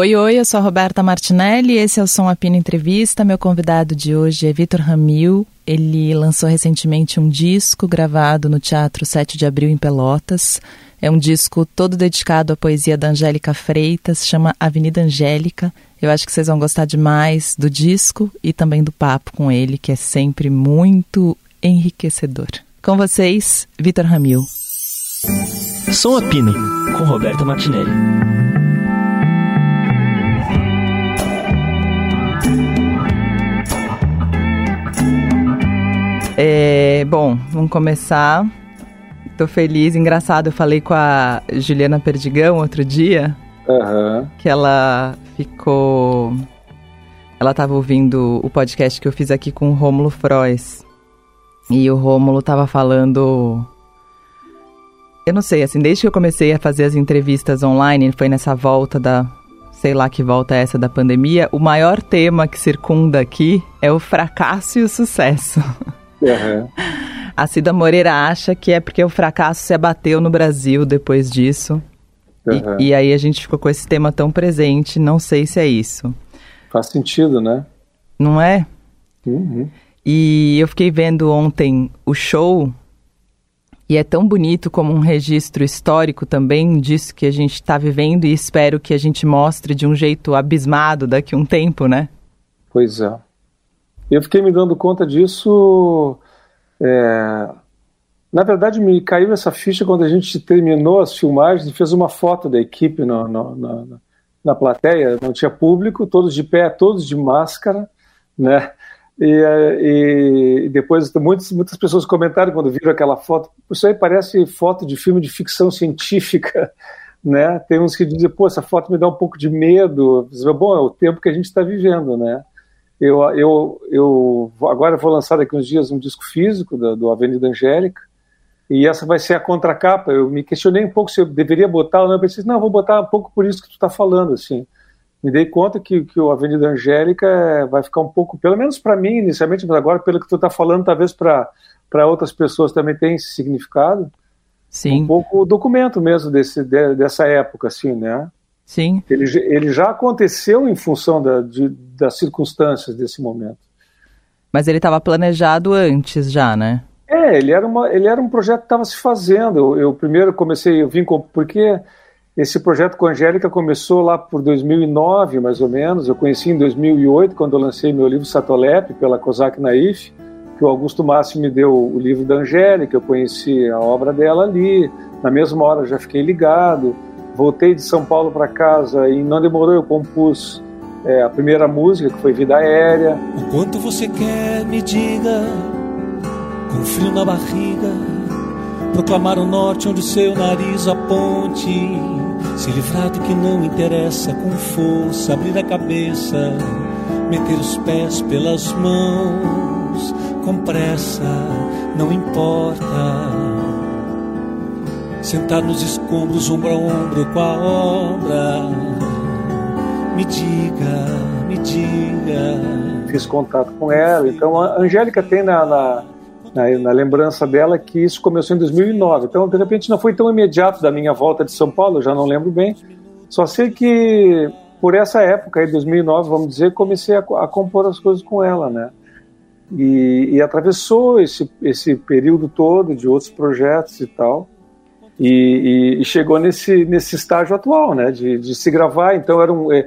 Oi, oi, eu sou a Roberta Martinelli, esse é o Som Apino Entrevista. Meu convidado de hoje é Vitor Ramil. Ele lançou recentemente um disco gravado no Teatro 7 de Abril em Pelotas. É um disco todo dedicado à poesia da Angélica Freitas, chama Avenida Angélica. Eu acho que vocês vão gostar demais do disco e também do papo com ele, que é sempre muito enriquecedor. Com vocês, Vitor Ramil. Som Apino, com Roberta Martinelli. É, bom, vamos começar. Tô feliz, engraçado. Eu falei com a Juliana Perdigão outro dia. Uhum. Que ela ficou. Ela tava ouvindo o podcast que eu fiz aqui com o Rômulo Frois. E o Rômulo tava falando. Eu não sei, assim, desde que eu comecei a fazer as entrevistas online, foi nessa volta da. Sei lá que volta é essa da pandemia, o maior tema que circunda aqui é o fracasso e o sucesso. Uhum. A Cida Moreira acha que é porque o fracasso se abateu no Brasil depois disso. Uhum. E, e, aí a gente ficou com esse tema tão presente, não sei se é isso. Faz sentido, né? Não é? Uhum. E eu fiquei vendo ontem o show, e é tão bonito como um registro histórico também disso que a gente está vivendo, e espero que a gente mostre de um jeito abismado daqui a um tempo, né? Pois é. Eu fiquei me dando conta disso. É... Na verdade, me caiu essa ficha quando a gente terminou as filmagens e fez uma foto da equipe no, no, na, na plateia. Não tinha público, todos de pé, todos de máscara, né? E, e depois muitas, muitas pessoas comentaram quando viram aquela foto. Isso aí parece foto de filme de ficção científica, né? Tem uns que dizem, pô, essa foto me dá um pouco de medo. Bom, é o tempo que a gente está vivendo, né? Eu, eu, eu agora vou lançar daqui uns dias um disco físico do, do Avenida Angélica, e essa vai ser a contracapa. Eu me questionei um pouco se eu deveria botar ou não. Eu pensei, não, vou botar um pouco por isso que tu está falando, assim. Me dei conta que, que o Avenida Angélica vai ficar um pouco, pelo menos para mim inicialmente, mas agora pelo que tu está falando, talvez para outras pessoas também tenha esse significado. Sim. Um pouco o documento mesmo desse, de, dessa época, assim, né? Sim. Ele, ele já aconteceu em função da, de, das circunstâncias desse momento. Mas ele estava planejado antes já, né? É, ele era, uma, ele era um projeto que estava se fazendo. Eu, eu, primeiro comecei, eu vim com, porque esse projeto com a Angélica começou lá por 2009, mais ou menos. Eu conheci em 2008, quando eu lancei meu livro Satolep, pela Kozak Naif, que o Augusto Massi me deu o livro da Angélica, eu conheci a obra dela ali. Na mesma hora já fiquei ligado. Voltei de São Paulo para casa e não demorou, eu compus é, a primeira música, que foi Vida Aérea. O quanto você quer, me diga, com frio na barriga, proclamar o norte onde o seu nariz aponte, se livrar do que não interessa com força, abrir a cabeça, meter os pés pelas mãos, com pressa, não importa sentar nos escombros, ombro a ombro com a obra. Me diga, me diga. Fiz contato com ela, então a Angélica tem na, na, na, na lembrança dela que isso começou em 2009. Então, de repente, não foi tão imediato da minha volta de São Paulo, já não lembro bem. Só sei que por essa época, aí 2009, vamos dizer, comecei a, a compor as coisas com ela, né? E, e atravessou esse, esse período todo de outros projetos e tal. E, e, e, chegou nesse, nesse estágio atual, né, de, de se gravar. Então era um, é,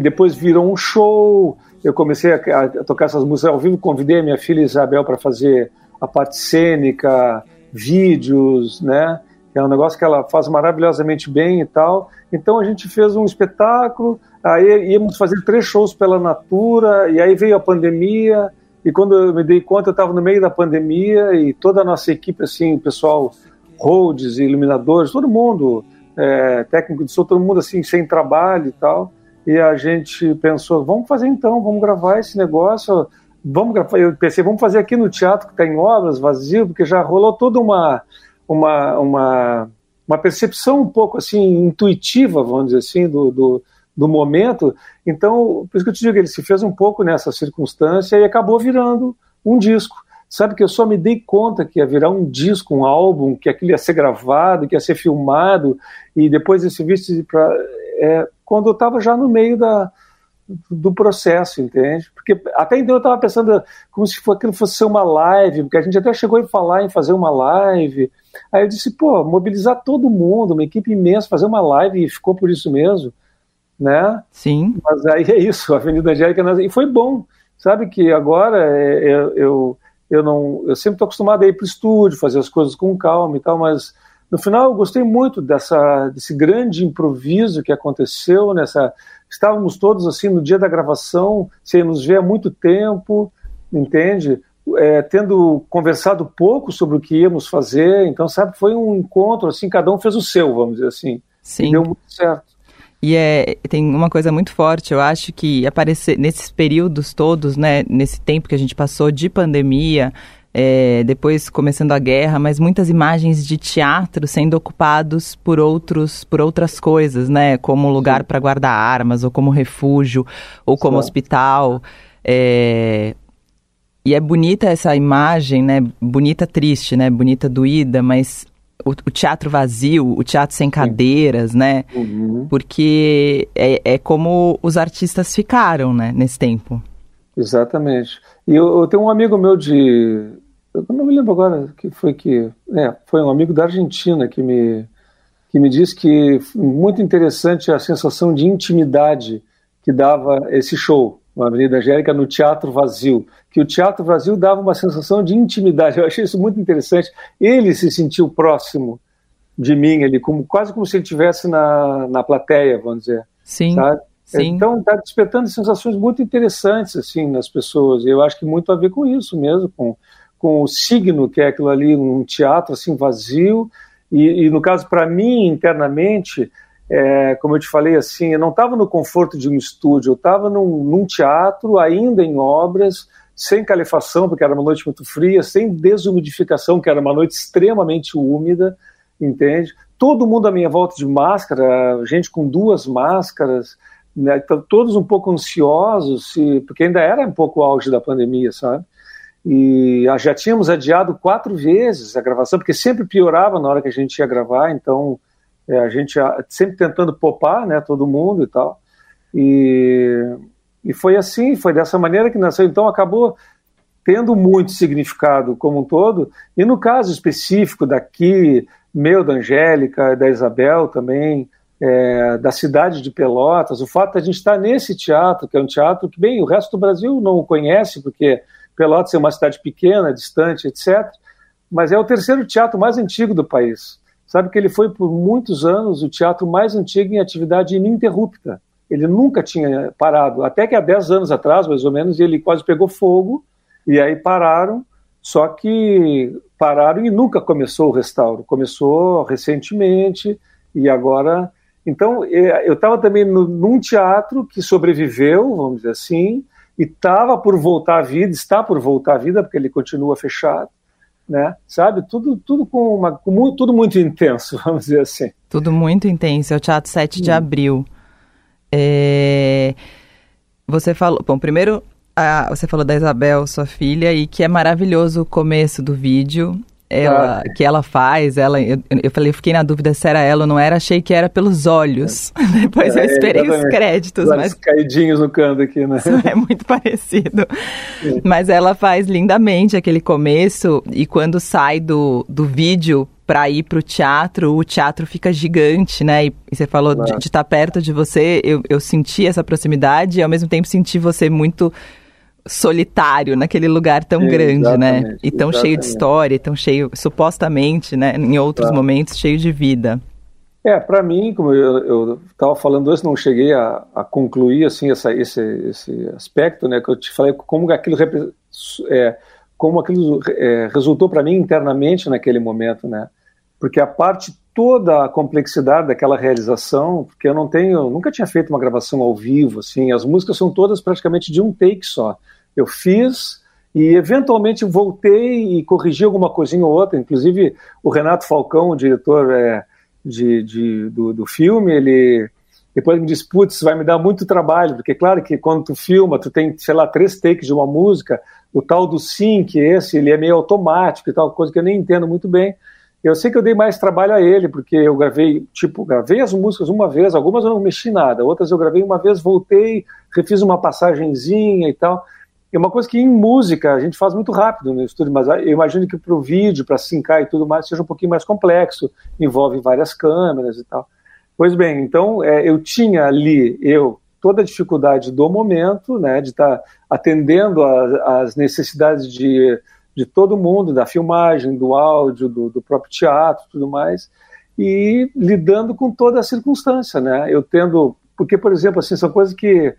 depois virou um show. Eu comecei a, a, tocar essas músicas ao vivo. Convidei a minha filha Isabel para fazer a parte cênica, vídeos, né. É um negócio que ela faz maravilhosamente bem e tal. Então a gente fez um espetáculo. Aí íamos fazer três shows pela Natura. E aí veio a pandemia. E quando eu me dei conta, eu estava no meio da pandemia e toda a nossa equipe, assim, o pessoal holds, iluminadores, todo mundo, é, técnico de som, todo mundo assim, sem trabalho e tal. E a gente pensou, vamos fazer então, vamos gravar esse negócio, vamos gravar. Eu pensei, vamos fazer aqui no teatro que está em obras, vazio, porque já rolou toda uma, uma, uma, uma percepção um pouco assim, intuitiva, vamos dizer assim, do, do, do momento. Então, por isso que eu te digo, ele se fez um pouco nessa circunstância e acabou virando um disco. Sabe que eu só me dei conta que ia virar um disco, um álbum, que aquilo ia ser gravado, que ia ser filmado, e depois esse vídeo para é, quando eu estava já no meio da, do processo, entende? Porque até então eu estava pensando como se aquilo fosse ser uma live, porque a gente até chegou a falar em fazer uma live. Aí eu disse, pô, mobilizar todo mundo, uma equipe imensa, fazer uma live e ficou por isso mesmo, né? Sim. Mas aí é isso, a Avenida Angélica, e foi bom, sabe que agora é, eu, eu, eu não, eu sempre estou acostumado a ir para o estúdio, fazer as coisas com calma e tal, mas no final eu gostei muito dessa, desse grande improviso que aconteceu nessa estávamos todos assim no dia da gravação, sem nos ver há muito tempo, entende? É, tendo conversado pouco sobre o que íamos fazer, então sabe, foi um encontro assim, cada um fez o seu, vamos dizer assim. Sim. Deu muito certo. E é, tem uma coisa muito forte, eu acho que aparecer nesses períodos todos, né, nesse tempo que a gente passou de pandemia, é, depois começando a guerra, mas muitas imagens de teatro sendo ocupados por outros, por outras coisas, né? Como lugar para guardar armas, ou como refúgio, ou como Sim. hospital. É, e é bonita essa imagem, né? Bonita triste, né? Bonita doída, mas o, o teatro vazio, o teatro sem cadeiras, Sim. né? Uhum. Porque é, é como os artistas ficaram, né? Nesse tempo. Exatamente. E eu, eu, tenho um amigo meu de. Eu não me lembro agora que foi que. É, foi um amigo da Argentina que me, que me disse que muito interessante a sensação de intimidade que dava esse show, na Avenida Angélica, no Teatro Vazio. Que o Teatro Vazio dava uma sensação de intimidade. Eu achei isso muito interessante. Ele se sentiu próximo de mim, ele, como, quase como se ele estivesse na, na plateia, vamos dizer. Sim. Sabe? Sim. Então está despertando sensações muito interessantes assim nas pessoas. E eu acho que muito a ver com isso mesmo, com, com o signo que é aquilo ali, um teatro assim vazio. E, e no caso para mim internamente, é, como eu te falei assim, eu não estava no conforto de um estúdio, eu estava num, num teatro ainda em obras, sem calefação porque era uma noite muito fria, sem desumidificação que era uma noite extremamente úmida, entende? Todo mundo à minha volta de máscara, gente com duas máscaras né, todos um pouco ansiosos, porque ainda era um pouco o auge da pandemia, sabe? E já tínhamos adiado quatro vezes a gravação, porque sempre piorava na hora que a gente ia gravar, então é, a gente sempre tentando popar, né, todo mundo e tal. E, e foi assim, foi dessa maneira que nasceu. Então acabou tendo muito significado como um todo. E no caso específico daqui, meu, da Angélica, da Isabel também, é, da cidade de Pelotas, o fato de a gente estar nesse teatro, que é um teatro que, bem, o resto do Brasil não conhece, porque Pelotas é uma cidade pequena, distante, etc., mas é o terceiro teatro mais antigo do país. Sabe que ele foi por muitos anos o teatro mais antigo em atividade ininterrupta. Ele nunca tinha parado, até que há 10 anos atrás, mais ou menos, ele quase pegou fogo, e aí pararam, só que pararam e nunca começou o restauro. Começou recentemente, e agora então, é, eu estava também no, num teatro que sobreviveu, vamos dizer assim, e estava por voltar à vida, está por voltar à vida, porque ele continua fechado, né? Sabe? Tudo, tudo com uma, com muito, tudo muito intenso, vamos dizer assim. Tudo muito intenso. É o Teatro 7 de. Abril. É... Você falou, bom, primeiro a, você falou da Isabel, sua filha, e que é maravilhoso o começo do vídeo ela, ah. que ela faz, ela, eu, eu falei, eu fiquei na dúvida se era ela ou não era, achei que era pelos olhos. É. Depois é, eu esperei exatamente. os créditos. Os mas caidinhos no canto aqui, né? É muito parecido. Sim. Mas ela faz lindamente aquele começo e quando sai do, do vídeo para ir para o teatro, o teatro fica gigante, né? E, e você falou de estar tá perto de você, eu, eu senti essa proximidade e ao mesmo tempo senti você muito solitário naquele lugar tão grande, né? E tão exatamente. cheio de história, tão cheio, supostamente, né? Em outros momentos, cheio de vida. É, para mim, como eu estava falando antes, não cheguei a, a concluir assim essa, esse, esse aspecto, né? Que eu te falei como aquilo é, como aquilo é, resultou para mim internamente naquele momento, né? Porque a parte toda a complexidade daquela realização, porque eu não tenho, nunca tinha feito uma gravação ao vivo, assim, as músicas são todas praticamente de um take só eu fiz e eventualmente voltei e corrigi alguma coisinha ou outra. Inclusive o Renato Falcão, o diretor é, de, de do, do, filme, ele depois me disse, putz, vai me dar muito trabalho, porque claro que quando tu filma, tu tem, sei lá, três takes de uma música, o tal do sync, esse, ele é meio automático e tal, coisa que eu nem entendo muito bem. Eu sei que eu dei mais trabalho a ele, porque eu gravei, tipo, gravei as músicas uma vez, algumas eu não mexi nada, outras eu gravei uma vez, voltei, refiz uma passagenzinha e tal. É uma coisa que em música a gente faz muito rápido no estúdio, mas eu imagino que para o vídeo, para sincar e tudo mais, seja um pouquinho mais complexo, envolve várias câmeras e tal. Pois bem, então é, eu tinha ali, eu, toda a dificuldade do momento, né, de estar tá atendendo às necessidades de de todo mundo, da filmagem, do áudio, do, do próprio teatro, tudo mais, e lidando com toda a circunstância, né? Eu tendo, porque por exemplo, assim, são coisas que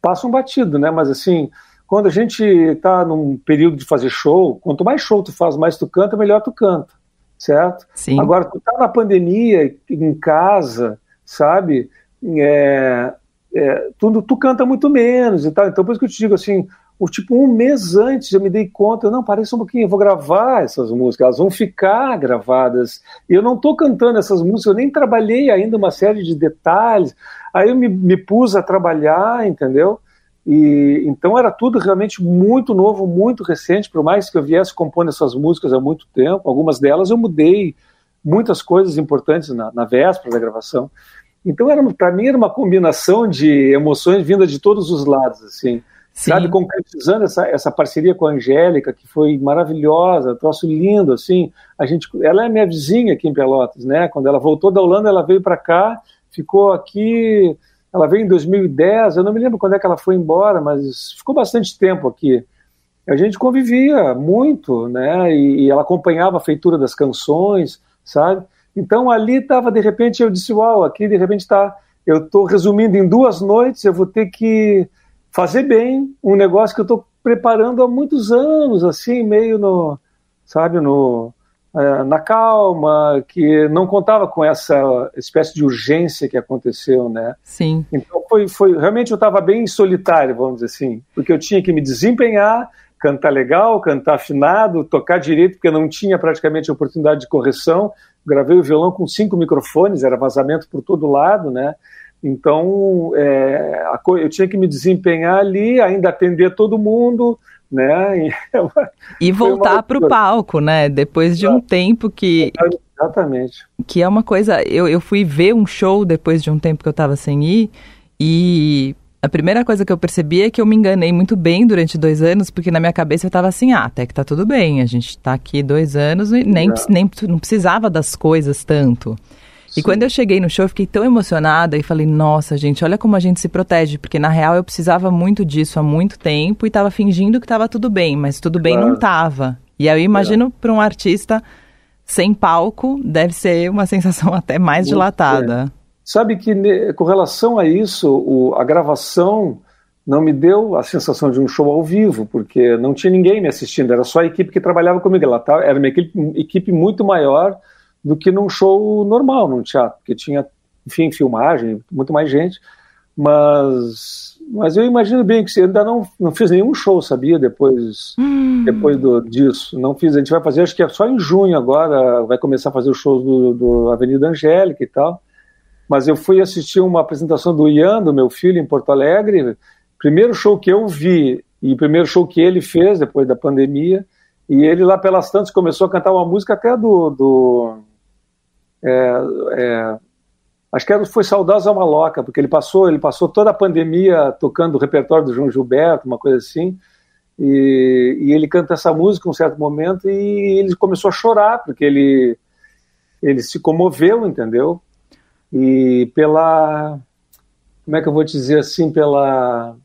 passam batido, né? Mas assim, quando a gente está num período de fazer show, quanto mais show tu faz, mais tu canta, melhor tu canta, certo? Sim. Agora, tu tá na pandemia, em casa, sabe? É, é, tu, tu canta muito menos e tal. Então, por isso que eu te digo assim, o tipo um mês antes eu me dei conta, não, parece um pouquinho, eu vou gravar essas músicas, elas vão ficar gravadas. Eu não estou cantando essas músicas, eu nem trabalhei ainda uma série de detalhes. Aí eu me, me pus a trabalhar, entendeu? E então era tudo realmente muito novo, muito recente, por mais que eu viesse compondo essas músicas há muito tempo, algumas delas eu mudei muitas coisas importantes na, na véspera da gravação. Então era para mim era uma combinação de emoções vindas de todos os lados, assim. Sim. sabe, concretizando essa, essa parceria com a Angélica, que foi maravilhosa, troço lindo, assim, a gente, ela é minha vizinha aqui em Pelotas, né, quando ela voltou da Holanda, ela veio para cá, ficou aqui, ela veio em 2010, eu não me lembro quando é que ela foi embora, mas ficou bastante tempo aqui, a gente convivia muito, né, e, e ela acompanhava a feitura das canções, sabe, então ali estava, de repente, eu disse, uau, aqui de repente está, eu estou resumindo em duas noites, eu vou ter que fazer bem um negócio que eu estou preparando há muitos anos, assim, meio no, sabe, no, é, na calma, que não contava com essa espécie de urgência que aconteceu, né? Sim. Então foi, foi realmente eu estava bem solitário, vamos dizer assim, porque eu tinha que me desempenhar, cantar legal, cantar afinado, tocar direito, porque não tinha praticamente oportunidade de correção. Gravei o violão com cinco microfones, era vazamento por todo lado, né? Então, é, eu tinha que me desempenhar ali, ainda atender todo mundo, né? E, e voltar para o palco, né? Depois de um tempo que. Exatamente. Que é uma coisa. Eu, eu fui ver um show depois de um tempo que eu estava sem ir, e a primeira coisa que eu percebi é que eu me enganei muito bem durante dois anos, porque na minha cabeça eu estava assim, ah, até que tá tudo bem, a gente está aqui dois anos e nem, nem não precisava das coisas tanto. E quando eu cheguei no show, eu fiquei tão emocionada e falei, nossa, gente, olha como a gente se protege, porque na real eu precisava muito disso há muito tempo e estava fingindo que estava tudo bem, mas tudo bem claro. não estava. E aí eu imagino para um artista sem palco, deve ser uma sensação até mais muito dilatada. É. Sabe que com relação a isso, o, a gravação não me deu a sensação de um show ao vivo, porque não tinha ninguém me assistindo, era só a equipe que trabalhava comigo. Ela tá, era uma equipe, equipe muito maior do que num show normal, num teatro, porque tinha, enfim, filmagem, muito mais gente, mas, mas eu imagino bem que ainda não, não fiz nenhum show, sabia, depois, hum. depois do, disso, não fiz, a gente vai fazer, acho que é só em junho agora, vai começar a fazer os shows do, do Avenida Angélica e tal, mas eu fui assistir uma apresentação do Ian, do meu filho, em Porto Alegre, primeiro show que eu vi, e primeiro show que ele fez depois da pandemia, e ele lá pelas tantas começou a cantar uma música até do, do é, é, acho que foi Saudosa Maloca, porque ele passou, ele passou toda a pandemia tocando o repertório do João Gilberto, uma coisa assim, e, e, ele canta essa música em um certo momento e ele começou a chorar, porque ele, ele se comoveu, entendeu? E pela, como é que eu vou dizer assim, pela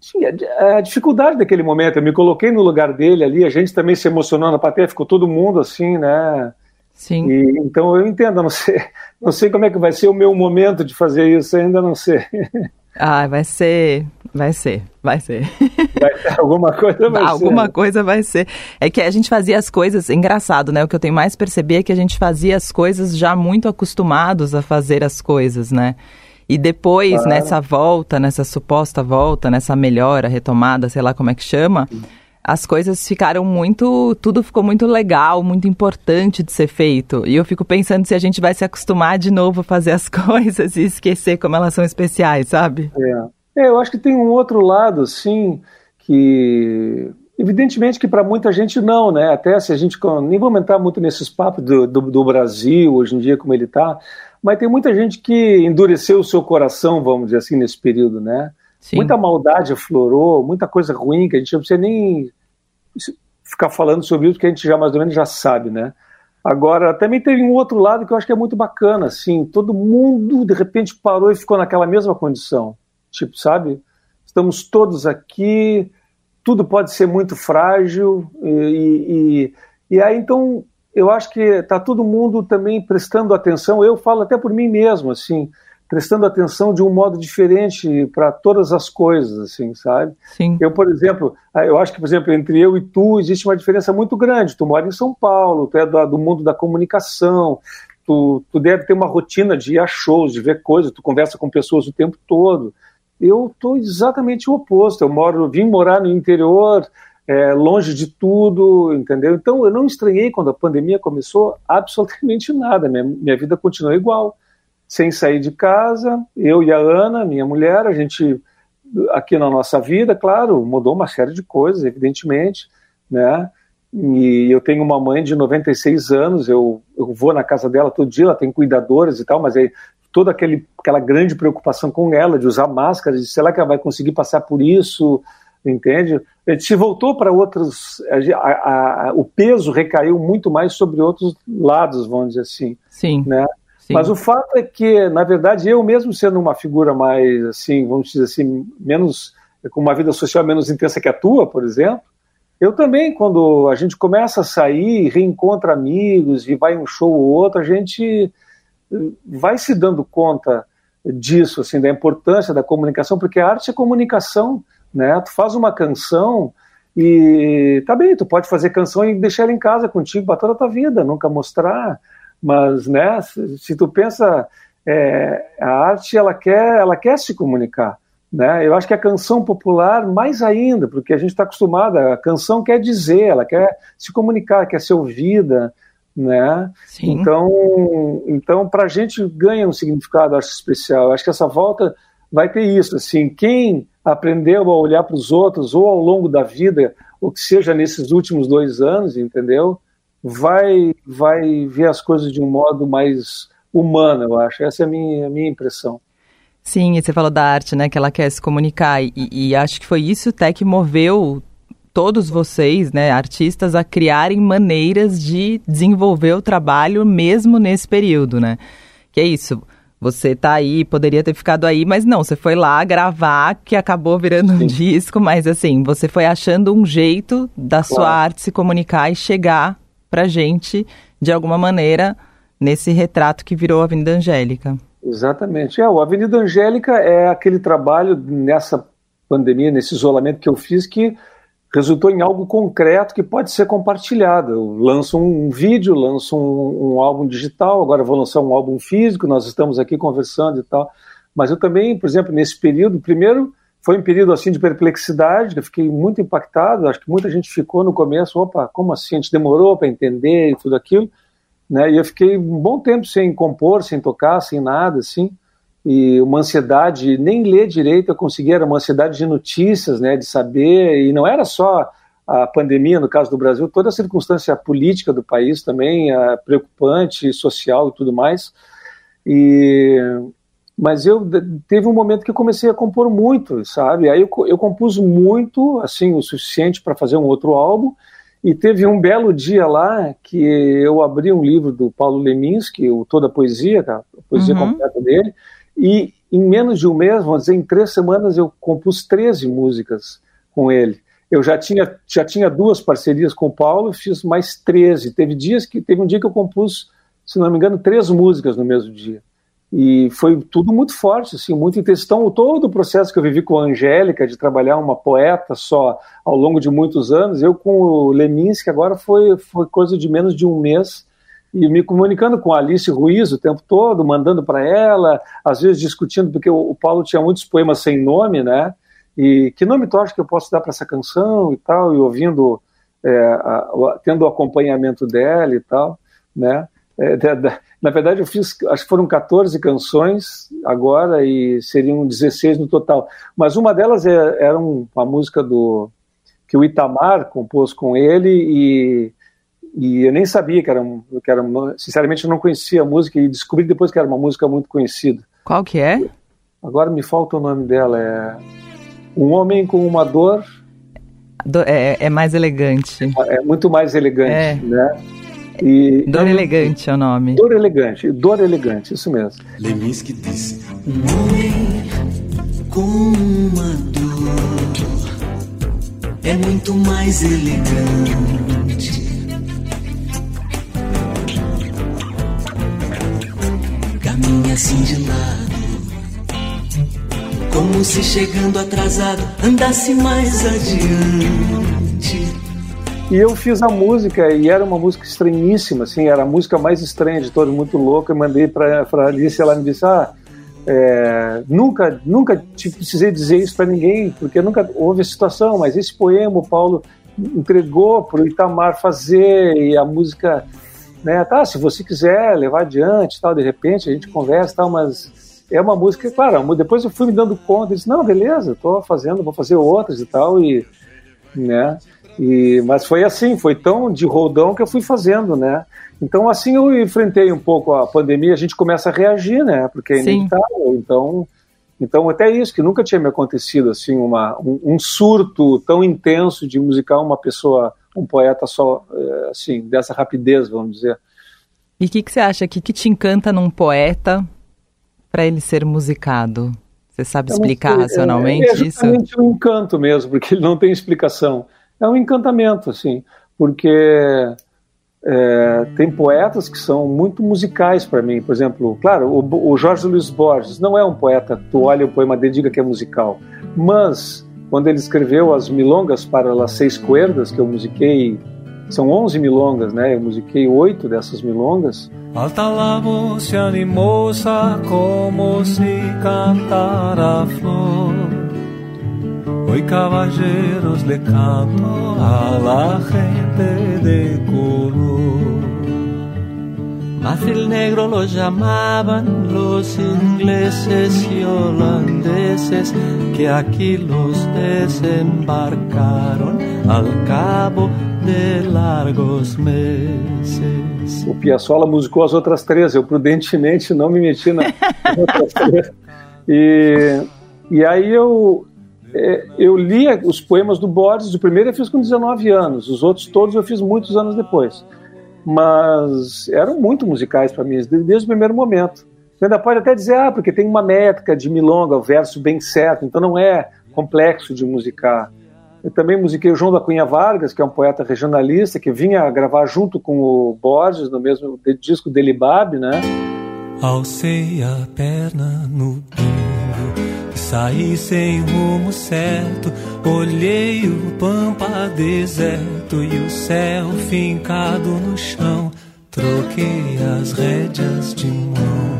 Sim, a, a, dificuldade daquele momento, eu me coloquei no lugar dele ali, a gente também se emocionou na plateia, ficou todo mundo assim, né? Sim. E, então eu entendo, não sei, não sei como é que vai ser o meu momento de fazer isso, ainda não sei. Ah, vai ser, vai ser, vai ser. Vai alguma coisa vai Alguma ser. coisa vai ser. É que a gente fazia as coisas, engraçado, né? O que eu tenho mais perceber é que a gente fazia as coisas já muito acostumados a fazer as coisas, né? E depois, nessa volta, nessa suposta volta, nessa melhora, retomada, sei lá como é que chama, as coisas ficaram muito. Tudo ficou muito legal, muito importante de ser feito. E eu fico pensando se a gente vai se acostumar de novo a fazer as coisas e esquecer como elas são especiais, sabe? É. é eu acho que tem um outro lado, sim, que Evidentemente que para muita gente não, né? Até se a gente nem vou entrar muito nesses papos do, do, do Brasil hoje em dia como ele está, mas tem muita gente que endureceu o seu coração, vamos dizer assim, nesse período, né? Sim. Muita maldade aflorou, muita coisa ruim que a gente não precisa nem ficar falando sobre isso, que a gente já mais ou menos já sabe, né? Agora, também teve um outro lado que eu acho que é muito bacana, assim, todo mundo de repente parou e ficou naquela mesma condição. Tipo, sabe? Estamos todos aqui, tudo pode ser muito frágil, e, e, e aí então eu acho que está todo mundo também prestando atenção, eu falo até por mim mesmo, assim, prestando atenção de um modo diferente para todas as coisas, assim, sabe? Sim. Eu, por exemplo, ah, eu acho que, por exemplo, entre eu e tu existe uma diferença muito grande. Tu mora em São Paulo, tu é do, do mundo da comunicação, tu, tu deve ter uma rotina de ir a shows, de ver coisas, tu conversa com pessoas o tempo todo. Eu estou exatamente o oposto. Eu moro, vim morar no interior, é, longe de tudo, entendeu? Então eu não estranhei quando a pandemia começou absolutamente nada. Minha, minha vida continuou igual sem sair de casa, eu e a Ana, minha mulher, a gente aqui na nossa vida, claro, mudou uma série de coisas, evidentemente, né? E eu tenho uma mãe de 96 anos, eu, eu vou na casa dela todo dia, ela tem cuidadoras e tal, mas aí toda aquele, aquela grande preocupação com ela de usar máscara, de será que ela vai conseguir passar por isso, entende? A gente se voltou para outros, a, a, a, o peso recaiu muito mais sobre outros lados, vamos dizer assim. Sim. Né? Sim. Mas o fato é que, na verdade, eu mesmo sendo uma figura mais, assim, vamos dizer assim, menos, com uma vida social menos intensa que a tua, por exemplo, eu também, quando a gente começa a sair, reencontra amigos e vai um show ou outro, a gente vai se dando conta disso, assim, da importância da comunicação, porque a arte é comunicação, né? Tu faz uma canção e tá bem, tu pode fazer canção e deixar ela em casa contigo para toda a tua vida, nunca mostrar, mas, né, se, se tu pensa, é, a arte ela quer, ela quer se comunicar. Né? Eu acho que a canção popular mais ainda, porque a gente está acostumada, a canção quer dizer, ela quer se comunicar, quer ser ouvida, né? Sim. Então, então para a gente ganha um significado, acho especial. Eu acho que essa volta vai ter isso, assim, quem aprendeu a olhar para os outros ou ao longo da vida, ou que seja nesses últimos dois anos, entendeu? Vai, vai ver as coisas de um modo mais humano, eu acho. Essa é a minha, a minha impressão. Sim, e você falou da arte, né, que ela quer se comunicar, e, e acho que foi isso até que moveu todos vocês, né, artistas, a criarem maneiras de desenvolver o trabalho mesmo nesse período, né? Que é isso, você tá aí, poderia ter ficado aí, mas não, você foi lá gravar, que acabou virando um disco, mas assim, você foi achando um jeito da claro. sua arte se comunicar e chegar para gente, de alguma maneira, nesse retrato que virou a Avenida Angélica. Exatamente. É, o Avenida Angélica é aquele trabalho nessa pandemia, nesse isolamento que eu fiz, que resultou em algo concreto que pode ser compartilhado. Eu lanço um, vídeo, lanço um, um, álbum digital, agora vou lançar um álbum físico, nós estamos aqui conversando e tal. Mas eu também, por exemplo, nesse período, primeiro foi um período assim de perplexidade, eu fiquei muito impactado. Acho que muita gente ficou no começo, opa, como assim? A gente demorou para entender e tudo aquilo, né? E eu fiquei um bom tempo sem compor, sem tocar, sem nada, assim. E uma ansiedade, nem ler direito eu conseguia, era uma ansiedade de notícias, né? De saber, e não era só a pandemia, no caso do Brasil, toda a circunstância política do país também, a preocupante, social e tudo mais. E mas eu teve um momento que eu comecei a compor muito, sabe? Aí eu, eu compus muito, assim, o suficiente para fazer um outro álbum. E teve um belo dia lá que eu abri um livro do Paulo Leminski, o Toda a Poesia, a poesia uhum. completa dele, e em menos de um mês, vamos dizer, em três semanas, eu compus 13 músicas com ele. Eu já tinha, já tinha duas parcerias com o Paulo, fiz mais 13. Teve dias que teve um dia que eu compus, se não me engano, três músicas no mesmo dia. E foi tudo muito forte, assim, muito intenso. Então, todo o processo que eu vivi com a Angélica, de trabalhar uma poeta só ao longo de muitos anos, eu com o Leminski agora foi, foi coisa de menos de um mês, e me comunicando com a Alice Ruiz o tempo todo, mandando para ela, às vezes discutindo, porque o, Paulo tinha muitos poemas sem nome, né? E que nome tu acha que eu posso dar para essa canção e tal, e ouvindo, é, a, a, tendo o acompanhamento dela e tal, né? É, na verdade, eu fiz, acho que foram 14 canções agora e seriam 16 no total. Mas uma delas é, era uma música do que o Itamar compôs com ele e, e eu nem sabia que era, que era, sinceramente eu não conhecia a música e descobri depois que era uma música muito conhecida. Qual que é? Agora me falta o nome dela, é Um Homem com uma Dor... Do, é, é, mais elegante. É muito mais elegante, é. né? E Dor é, Elegante é o nome. Dor Elegante, Dor Elegante, isso mesmo. Leminski disse: Um homem com uma dor é muito mais elegante. Caminha assim de lado, como se chegando atrasado andasse mais adiante. E eu fiz a música, e era uma música estranhíssima, assim, era a música mais estranha de todos, muito louca. Eu mandei para a Alice, ela me disse: Ah, é, nunca, nunca te precisei dizer isso para ninguém, porque nunca houve a situação, mas esse poema o Paulo entregou para o Itamar fazer e a música, né, tá, se você quiser levar adiante, tal, de repente a gente conversa, tal, mas é uma música, claro, depois eu fui me dando conta, disse, não, beleza, estou fazendo, vou fazer outras e tal, e, né, e, mas foi assim, foi tão de rodão que eu fui fazendo, né, então, assim eu enfrentei um pouco a pandemia, a gente começa a reagir, né? Porque é inevitável. Então, então, até isso, que nunca tinha me acontecido, assim, uma, um, um surto tão intenso de musical uma pessoa, um poeta só, eh, assim, dessa rapidez, vamos dizer. E o que, que você acha? O que, que te encanta num poeta para ele ser musicado? Você sabe explicar é, racionalmente é, é isso? É um encanto mesmo, porque ele não tem explicação. É um encantamento, assim, porque é, tem poetas que são muito musicais para mim. Por exemplo, claro, o, o, Jorge Luiz Borges não é um poeta, tu olha o poema dele e diga que é musical. Mas, quando ele escreveu as milongas para las seis cuerdas, que eu musiquei, são onze milongas, né? Eu musiquei oito dessas milongas. Alta la voz animosa como se cantara flor Hoy caballeros le canto a la gente de color. Mafil negro lo llamaban los ingleses y holandeses que aquí los desembarcaron al cabo de largos meses. O Piazzolla musicou as outras três, eu prudentemente não me meti nas outras três. E, e aí eu, é, eu li os poemas do Borges, o primeiro eu fiz com 19 anos, os outros todos eu fiz muitos anos depois. Mas eram muito musicais para mim, desde o primeiro momento. Você ainda pode até dizer, ah, porque tem uma métrica de milonga, o verso bem certo, então não é complexo de musicar. Eu também musiquei o João da Cunha Vargas, que é um poeta regionalista, que vinha gravar junto com o Borges no mesmo disco Delibab, né? Alcei a perna no Saí sem rumo certo, olhei o pampa deserto e o céu fincado no chão. Troquei as rédeas de mão,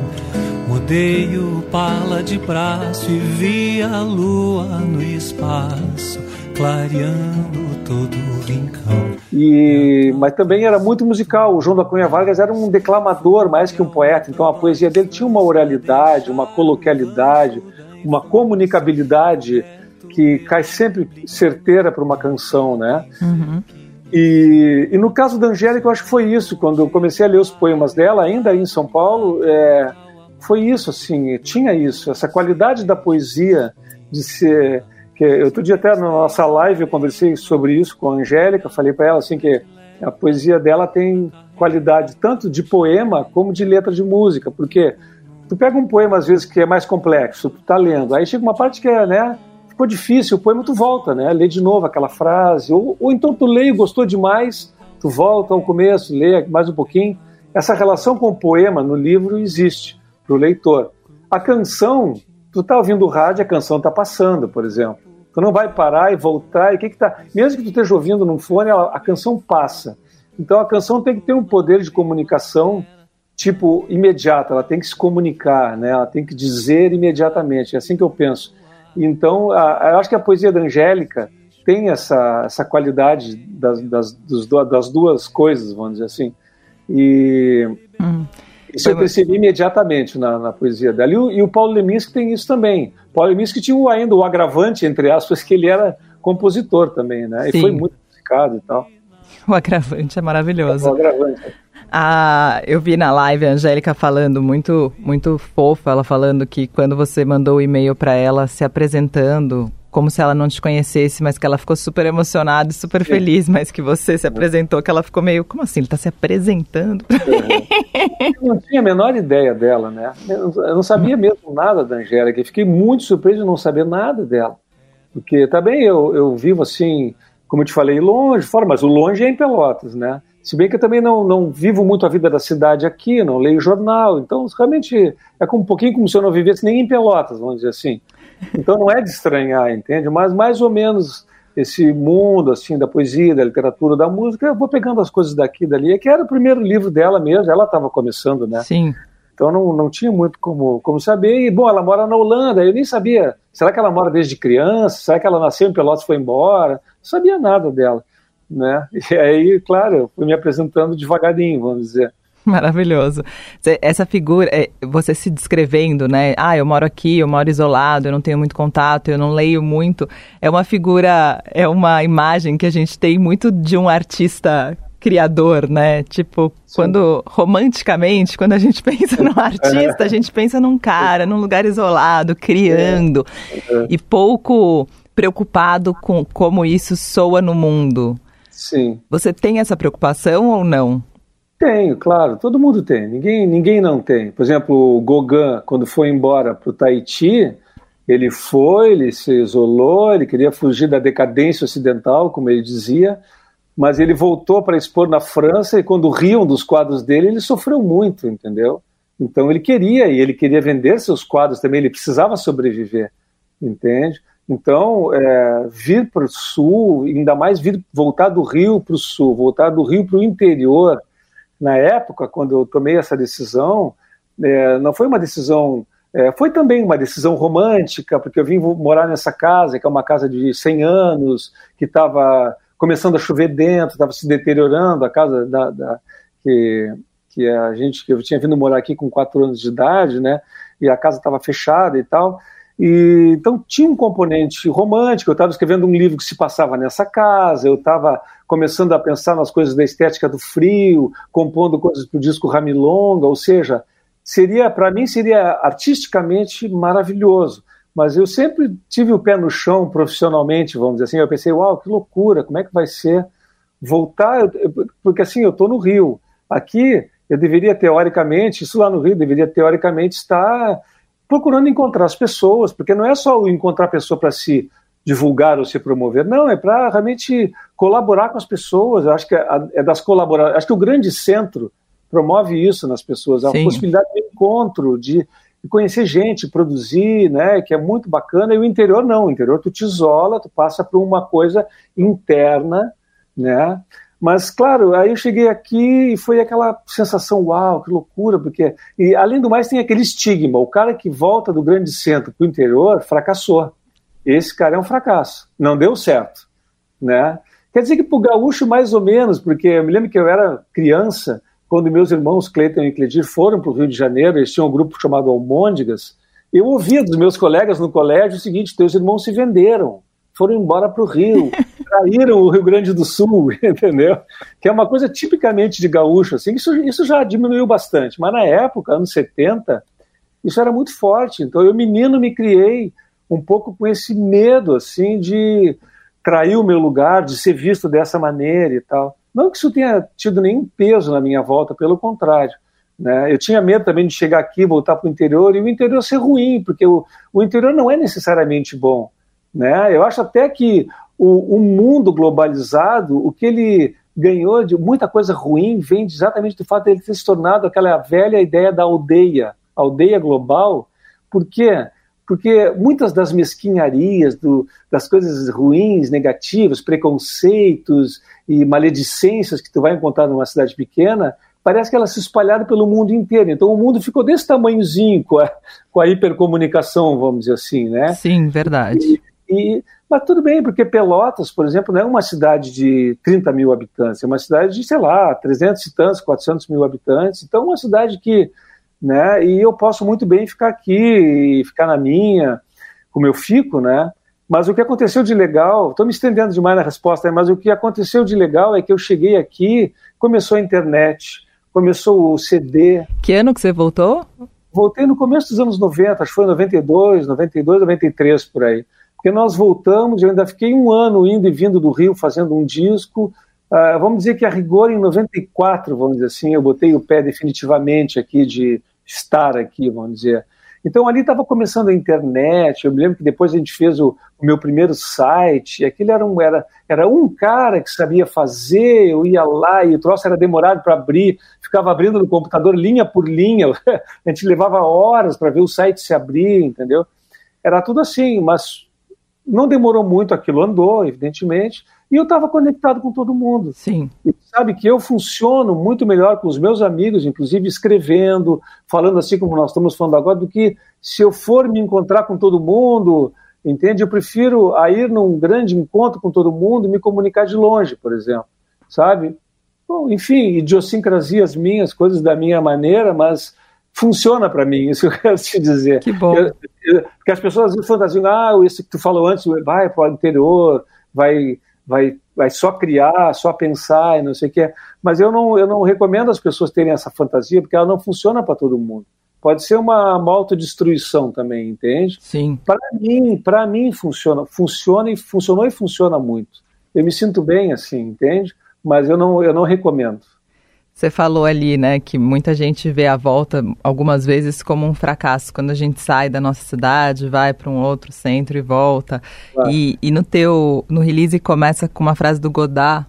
mudei o pala de braço e vi a lua no espaço, clareando todo o rincão. E, mas também era muito musical. O João da Cunha Vargas era um declamador mais que um poeta, então a poesia dele tinha uma oralidade, uma coloquialidade uma comunicabilidade que cai sempre certeira para uma canção, né? Uhum. E, e, no caso da Angélica, eu acho que foi isso. Quando eu comecei a ler os poemas dela, ainda em São Paulo, é, foi isso, assim, tinha isso, essa qualidade da poesia de ser. Que outro dia até na nossa live eu conversei sobre isso com a Angélica, falei para ela assim que a poesia dela tem qualidade tanto de poema como de letra de música, porque Tu pega um poema, às vezes, que é mais complexo, tu tá lendo, aí chega uma parte que é, né, ficou difícil, o poema tu volta, né, lê de novo aquela frase, ou, ou então tu lê e gostou demais, tu volta ao começo, lê mais um pouquinho. Essa relação com o poema no livro existe para o leitor. A canção, tu tá ouvindo o rádio, a canção tá passando, por exemplo. Não vai parar e voltar, e que que tá... Mesmo que tu esteja ouvindo num fone, a, a canção passa. Então a canção tem que ter um poder de comunicação tipo imediata, ela tem que se comunicar, né? ela tem que dizer imediatamente, é assim que eu penso. Então, a, eu acho que a poesia da Angélica tem essa, essa qualidade das, das, dos, das duas coisas, vamos dizer assim. E hum. Isso eu percebi imediatamente na, na poesia dela. E o, e o Paulo Leminski tem isso também. Paulo Leminski tinha ainda o agravante, entre aspas, que ele era compositor também, né? E Sim. foi muito musicado e tal. O agravante é maravilhoso. É o agravante. Ah, eu vi na live a Angélica falando muito, muito fofa, ela falando que quando você mandou o e-mail para ela se apresentando, como se ela não te conhecesse, mas que ela ficou super emocionada e super Sim. feliz, mas que você se apresentou, que ela ficou meio, como assim, ele está se apresentando? Eu não tinha a menor ideia dela, né? Eu não sabia mesmo nada da Angélica, fiquei muito surpreso de não saber nada dela. Porque também eu, eu vivo assim, como eu te falei, longe, fora, mas o longe é em Pelotas, né? Se bem que eu também não, não vivo muito a vida da cidade aqui, não leio jornal, então realmente é um pouquinho como se eu não vivesse nem em Pelotas, vamos dizer assim. Então não é de estranhar, entende? Mas mais ou menos esse mundo assim da poesia, da literatura, da música, eu vou pegando as coisas daqui e dali, é que era o primeiro livro dela mesmo, ela estava começando, né? Sim. Então não, não tinha muito como, como saber. E, bom, ela mora na Holanda, eu nem sabia. Será que ela mora desde criança? Será que ela nasceu em Pelotas e foi embora? Não sabia nada dela né? E aí, claro, eu fui me apresentando devagarinho, vamos dizer. Maravilhoso. Essa figura, é, você se descrevendo, né? Ah, eu moro aqui, eu moro isolado, eu não tenho muito contato, eu não leio muito. É uma figura, é uma imagem que a gente tem muito de um artista criador, né? Tipo, Sim. quando romanticamente, quando a gente pensa num artista, é. a gente pensa num cara, num lugar isolado, criando é. É. e pouco preocupado com como isso soa no mundo. Sim. Você tem essa preocupação ou não? Tenho, claro, todo mundo tem, ninguém, ninguém não tem. Por exemplo, o Gauguin, quando foi embora para o Tahiti, ele foi, ele se isolou, ele queria fugir da decadência ocidental, como ele dizia, mas ele voltou para expor na França e quando riam dos quadros dele, ele sofreu muito, entendeu? Então ele queria, e ele queria vender seus quadros também, ele precisava sobreviver, entende? Então, é, vir para o sul, ainda mais vir voltar do Rio para o sul, voltar do Rio para o interior, na época, quando eu tomei essa decisão, é, não foi uma decisão, é, foi também uma decisão romântica, porque eu vim morar nessa casa, que é uma casa de 100 anos, que estava começando a chover dentro, estava se deteriorando, a casa da, da, que, que a gente, que eu tinha vindo morar aqui com 4 anos de idade, né, e a casa estava fechada e tal, e, então tinha um componente romântico. Eu estava escrevendo um livro que se passava nessa casa, eu estava começando a pensar nas coisas da estética do frio, compondo coisas para o disco Ramilonga, ou seja, seria para mim seria artisticamente maravilhoso. Mas eu sempre tive o pé no chão profissionalmente, vamos dizer assim. Eu pensei, uau, que loucura, como é que vai ser voltar? Porque assim, eu estou no Rio. Aqui eu deveria teoricamente, isso lá no Rio deveria teoricamente estar procurando encontrar as pessoas, porque não é só encontrar a pessoa para se divulgar ou se promover, não, é para realmente colaborar com as pessoas. Eu acho que é, é das colaborações. Acho que o grande centro promove isso nas pessoas, a Sim. possibilidade de encontro, de, de, conhecer gente, produzir, né, que é muito bacana. E o interior não, o interior tu te isola, tu passa por uma coisa interna, né? Mas, claro, aí eu cheguei aqui e foi aquela sensação, uau, que loucura, porque. E além do mais, tem aquele estigma: o cara que volta do grande centro para o interior fracassou. Esse cara é um fracasso, não deu certo. Né? Quer dizer que para o gaúcho, mais ou menos, porque eu me lembro que eu era criança, quando meus irmãos Cleiton e Cledir foram para o Rio de Janeiro, eles tinham um grupo chamado Almôndegas, eu ouvia dos meus colegas no colégio o seguinte: teus irmãos se venderam foram embora para o Rio, traíram o Rio Grande do Sul, entendeu? Que é uma coisa tipicamente de gaúcho, assim, isso, isso já diminuiu bastante, mas na época, anos 70, isso era muito forte, então eu menino me criei um pouco com esse medo, assim, de trair o meu lugar, de ser visto dessa maneira e tal. Não que isso tenha tido nenhum peso na minha volta, pelo contrário. Né? Eu tinha medo também de chegar aqui, voltar para o interior, e o interior ser ruim, porque o, o interior não é necessariamente bom. Né? Eu acho até que o, o mundo globalizado, o que ele ganhou de muita coisa ruim vem exatamente do fato de ele ter se tornado aquela velha ideia da aldeia, aldeia global. Por quê? Porque muitas das mesquinharias, do, das coisas ruins, negativas, preconceitos e maledicências que tu vai encontrar numa cidade pequena, parece que elas se espalharam pelo mundo inteiro. Então o mundo ficou desse tamanhozinho com a, com a hipercomunicação, vamos dizer assim, né? Sim, verdade. E, e, mas tudo bem, porque Pelotas, por exemplo, não é uma cidade de 30 mil habitantes, é uma cidade de, sei lá, 300 e tantos, 400 mil habitantes. Então, é uma cidade que. Né, e eu posso muito bem ficar aqui e ficar na minha, como eu fico, né? Mas o que aconteceu de legal, estou me estendendo demais na resposta, mas o que aconteceu de legal é que eu cheguei aqui, começou a internet, começou o CD. Que ano que você voltou? Voltei no começo dos anos 90, acho que foi 92, 92, 93 por aí. Porque nós voltamos, eu ainda fiquei um ano indo e vindo do Rio fazendo um disco. Uh, vamos dizer que a rigor em 94, vamos dizer assim, eu botei o pé definitivamente aqui de estar aqui, vamos dizer. Então ali estava começando a internet. Eu me lembro que depois a gente fez o, o meu primeiro site. E aquilo era um, era, era um cara que sabia fazer. Eu ia lá e o troço era demorado para abrir. Ficava abrindo no computador linha por linha. a gente levava horas para ver o site se abrir, entendeu? Era tudo assim, mas não demorou muito, aquilo andou, evidentemente. E eu estava conectado com todo mundo. Sim. E sabe que eu funciono muito melhor com os meus amigos, inclusive escrevendo, falando assim como nós estamos falando agora, do que se eu for me encontrar com todo mundo, entende? Eu prefiro a ir num grande encontro com todo mundo e me comunicar de longe, por exemplo, sabe? Bom, enfim, idiosincrasias minhas, coisas da minha maneira, mas funciona para mim, isso eu quero te dizer. Que bom. Eu, eu, porque as pessoas às vezes fantasiam, ah, esse que tu falou antes, vai para o interior, vai vai, vai só criar, só pensar e não sei o que. Mas eu não, eu não recomendo as pessoas terem essa fantasia, porque ela não funciona para todo mundo. Pode ser uma, uma autodestruição também, entende? Sim. Para mim, para mim funciona, funciona e funcionou e funciona muito. Eu me sinto bem assim, entende? Mas eu não, eu não recomendo. Você falou ali, né, que muita gente vê a volta algumas vezes como um fracasso quando a gente sai da nossa cidade, vai para um outro centro e volta. E, e, no teu no release começa com uma frase do Godard,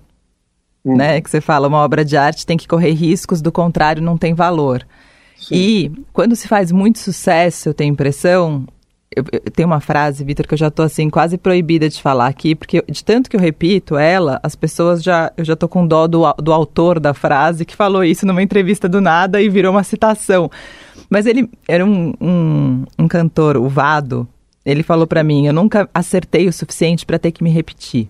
hum. né, que você fala, uma obra de arte tem que correr riscos, do contrário não tem valor. Sim. E quando se faz muito sucesso, eu tenho impressão, eu, eu tenho uma frase, Vitor, que eu já estou assim quase proibida de falar aqui, porque de tanto que eu repito ela, as pessoas já eu já tô com dó do, do autor da frase que falou isso numa entrevista do nada e virou uma citação. Mas ele era um, um, um cantor, o Vado. Ele falou para mim: eu nunca acertei o suficiente para ter que me repetir.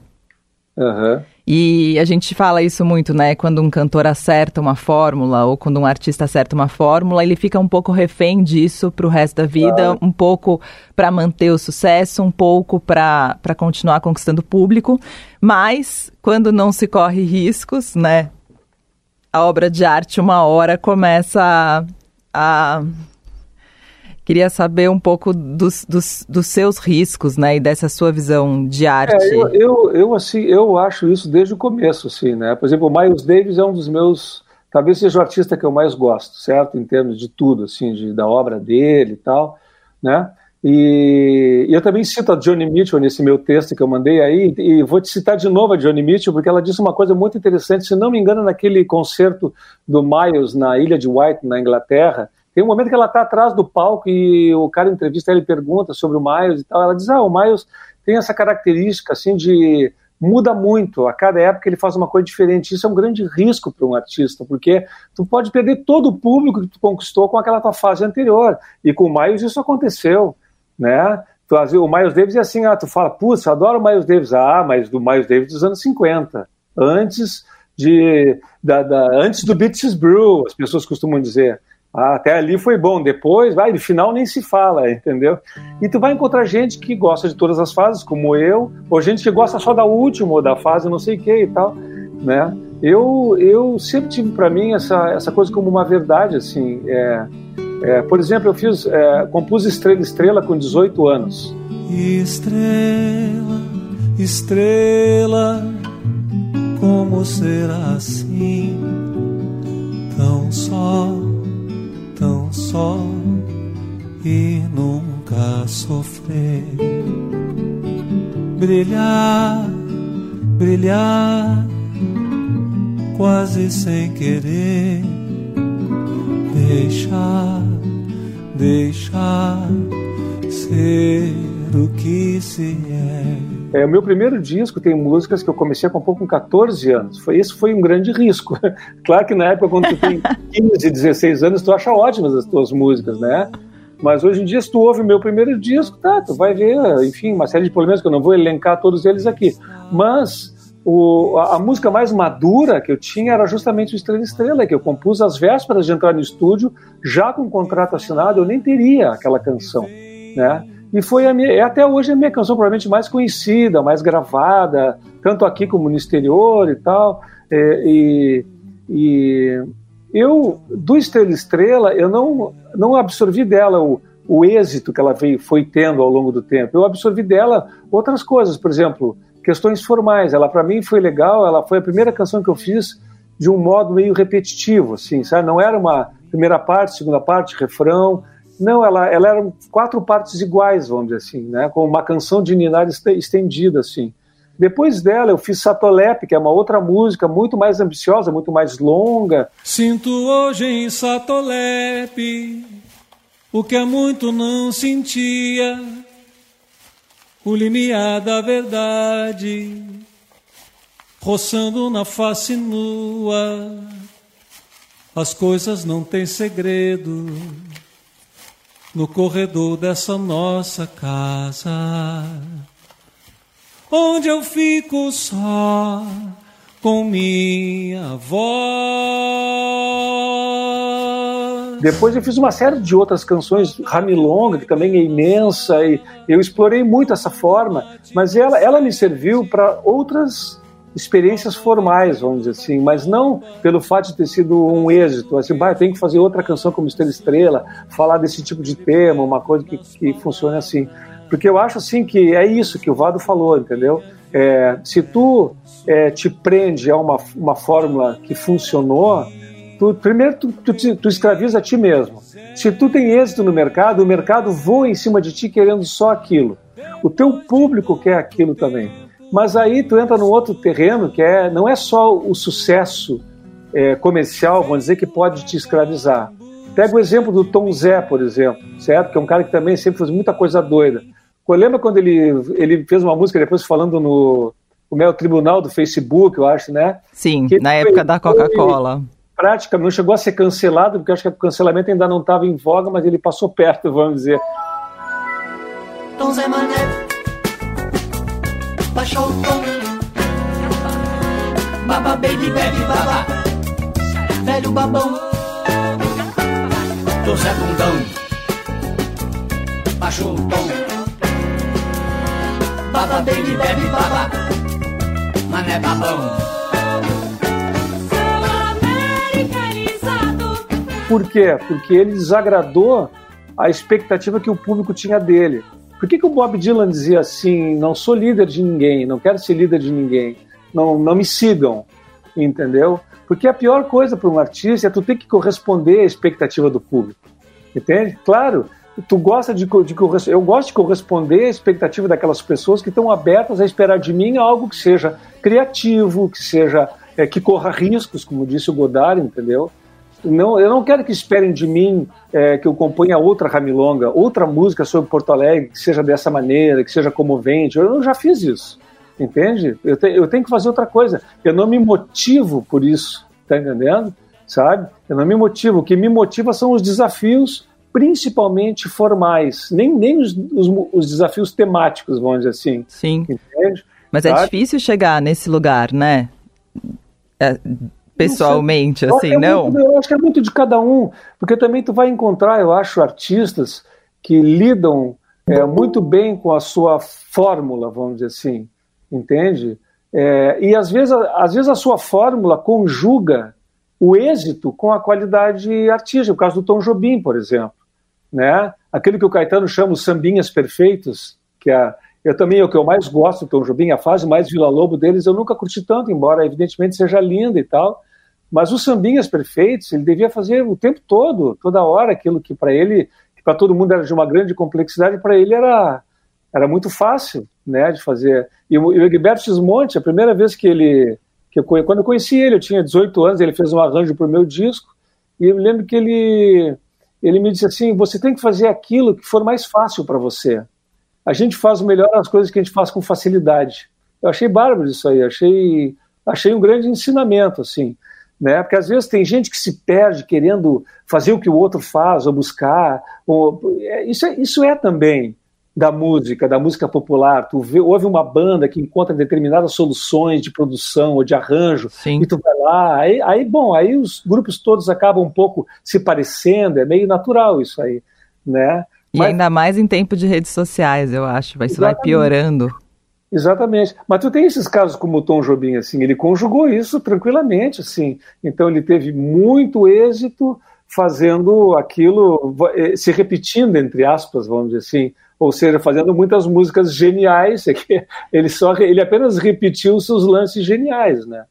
Uhum. E a gente fala isso muito, né? Quando um cantor acerta uma fórmula ou quando um artista acerta uma fórmula, ele fica um pouco refém disso para o resto da vida, um pouco para manter o sucesso, um pouco para continuar conquistando público. Mas quando não se corre riscos, né? A obra de arte, uma hora, começa a, a Queria saber um pouco dos, dos, dos, seus riscos, né, e dessa sua visão de arte. É, eu, eu, eu, assim, eu acho isso desde o começo, assim, né? Por exemplo, o Miles Davis é um dos meus, talvez seja o artista que eu mais gosto, certo? Em termos de tudo, assim, de, da obra dele e tal, né? E, e eu também cito a Johnny Mitchell nesse meu texto que eu mandei aí, e vou te citar de novo a Johnny Mitchell, porque ela disse uma coisa muito interessante, se não me engano, naquele concerto do Miles na Ilha de White, na Inglaterra, tem um momento que ela está atrás do palco e o cara entrevista, ele pergunta sobre o Miles e tal. Ela diz: Ah, o Miles tem essa característica assim de muda muito. A cada época ele faz uma coisa diferente. Isso é um grande risco para um artista, porque tu pode perder todo o público que tu conquistou com aquela tua fase anterior. E com o Miles isso aconteceu, né? O Miles Davis é assim, ah, tu fala, putz, adoro o Miles Davis. Ah, mas do Miles Davis dos anos 50. Antes de da, da antes do Beaches Brew, as pessoas costumam dizer. Ah, até ali foi bom, depois, vai, no final nem se fala, entendeu? E tu vai encontrar gente que gosta de todas as fases, como eu, ou gente que gosta só da última, ou da fase não sei o que e tal, né? Eu, eu sempre tive para mim essa, essa coisa como uma verdade, assim, é, é, por exemplo, eu fiz, é, compus Estrela Estrela com 18 anos. Estrela, estrela, como será assim, tão só só e nunca sofrer. Brilhar, brilhar, quase sem querer. Deixar, deixar ser o que se é. É, o meu primeiro disco tem músicas que eu comecei a compor com 14 anos. Foi, isso foi um grande risco. claro que na época, quando tu tem 15, 16 anos, tu acha ótimas as tuas músicas, né? Mas hoje em dia, se tu ouve o meu primeiro disco, tá, tu vai ver, enfim, uma série de problemas que eu não vou elencar todos eles aqui. Mas o, a, a, música mais madura que eu tinha era justamente o Estrela Estrela, que eu compus às vésperas de entrar no estúdio, já com o contrato assinado, eu nem teria aquela canção, né? E foi a minha, é até hoje a minha canção provavelmente mais conhecida, mais gravada, tanto aqui como no exterior e tal. É, e, e eu, do Estrela Estrela, eu não, não absorvi dela o, o êxito que ela veio, foi tendo ao longo do tempo. Eu absorvi dela outras coisas, por exemplo, questões formais. Ela, para mim, foi legal, ela foi a primeira canção que eu fiz de um modo meio repetitivo, assim, sabe? Não era uma primeira parte, segunda parte, refrão. Não, ela, ela eram quatro partes iguais, vamos dizer assim, né? Com uma canção de ninar estendida, assim. Depois dela, eu fiz Satolep, que é uma outra música muito mais ambiciosa, muito mais longa. Sinto hoje em Satolep o que há muito não sentia, o limiar da verdade, roçando na face nua. As coisas não têm segredo no corredor dessa nossa casa, onde eu fico só com minha voz. Depois eu fiz uma série de outras canções, Ramilonga, que também é imensa, e eu explorei muito essa forma, mas ela, ela me serviu para outras experiências formais, vamos dizer assim, mas não pelo fato de ter sido um êxito, assim, tem que fazer outra canção como Estrela Estrela, falar desse tipo de tema, uma coisa que, que funcione assim. Porque eu acho assim que é isso que o Vado falou, entendeu? É, se tu é, te prende a uma, uma fórmula que funcionou, tu, primeiro tu, tu, tu escraviza a ti mesmo. Se tu tem êxito no mercado, o mercado voa em cima de ti querendo só aquilo. O teu público quer aquilo também. Mas aí tu entra num outro terreno que é não é só o sucesso é, comercial, vamos dizer, que pode te escravizar. Pega o exemplo do Tom Zé, por exemplo, certo? Que é um cara que também sempre fez muita coisa doida. Lembra quando ele, ele fez uma música depois falando no o meu tribunal do Facebook, eu acho, né? Sim, na época da Coca-Cola. Praticamente não chegou a ser cancelado, porque acho que o cancelamento ainda não estava em voga, mas ele passou perto, vamos dizer. Tom Zé Mané baixou o tom. Baba baby bebe baba, velho babão. Tô Zé Bundão, baixou o tom. Baba baby bebe baba, mané babão. Por quê? Porque ele desagradou a expectativa que o público tinha dele. Por que, que o Bob Dylan dizia assim: não sou líder de ninguém, não quero ser líder de ninguém, não, não me sigam, entendeu? Porque a pior coisa para um artista é tu ter que corresponder à expectativa do público, entende? Claro, tu gosta de, de eu gosto de corresponder à expectativa daquelas pessoas que estão abertas a esperar de mim algo que seja criativo, que seja é, que corra riscos, como disse o Godard, entendeu? Não, eu não quero que esperem de mim é, que eu componha outra Ramilonga, outra música sobre Porto Alegre, que seja dessa maneira, que seja comovente. Eu já fiz isso, entende? Eu, te, eu tenho que fazer outra coisa. Eu não me motivo por isso, tá entendendo? Sabe? Eu não me motivo. O que me motiva são os desafios, principalmente formais, nem, nem os, os, os desafios temáticos, vamos dizer assim. Sim. Entende? Mas é Sabe? é difícil chegar nesse lugar, né? É pessoalmente, não assim, não? Muito, eu acho que é muito de cada um, porque também tu vai encontrar, eu acho, artistas que lidam é, muito bem com a sua fórmula, vamos dizer assim, entende? É, e às vezes, às vezes a sua fórmula conjuga o êxito com a qualidade artística, o caso do Tom Jobim, por exemplo, né? Aquele que o Caetano chama os sambinhas perfeitos, que é eu também é o que eu mais gosto do Tom Jobim, a fase mais Vila Lobo deles eu nunca curti tanto, embora evidentemente seja linda e tal, mas os sambinhas perfeitos, ele devia fazer o tempo todo, toda hora, aquilo que para ele, que para todo mundo era de uma grande complexidade, para ele era, era muito fácil né, de fazer. E o, o Egberto Gismonte, a primeira vez que ele. Que eu, quando eu conheci ele, eu tinha 18 anos, ele fez um arranjo para o meu disco, e eu lembro que ele, ele me disse assim: você tem que fazer aquilo que for mais fácil para você. A gente faz melhor as coisas que a gente faz com facilidade. Eu achei bárbaro isso aí, achei, achei um grande ensinamento, assim né? Porque às vezes tem gente que se perde querendo fazer o que o outro faz ou buscar. Ou, é, isso, é, isso é também da música, da música popular. Tu vê, ouve uma banda que encontra determinadas soluções de produção ou de arranjo Sim. e tu vai lá. Aí, aí, bom, aí os grupos todos acabam um pouco se parecendo. É meio natural isso aí, né? E Mas... ainda mais em tempo de redes sociais, eu acho. Isso vai piorando. Exatamente. Mas tu tem esses casos como o Tom Jobim, assim, ele conjugou isso tranquilamente, assim. Então ele teve muito êxito fazendo aquilo, eh, se repetindo, entre aspas, vamos dizer assim, ou seja, fazendo muitas músicas geniais, é ele, só, ele apenas repetiu seus lances geniais, né?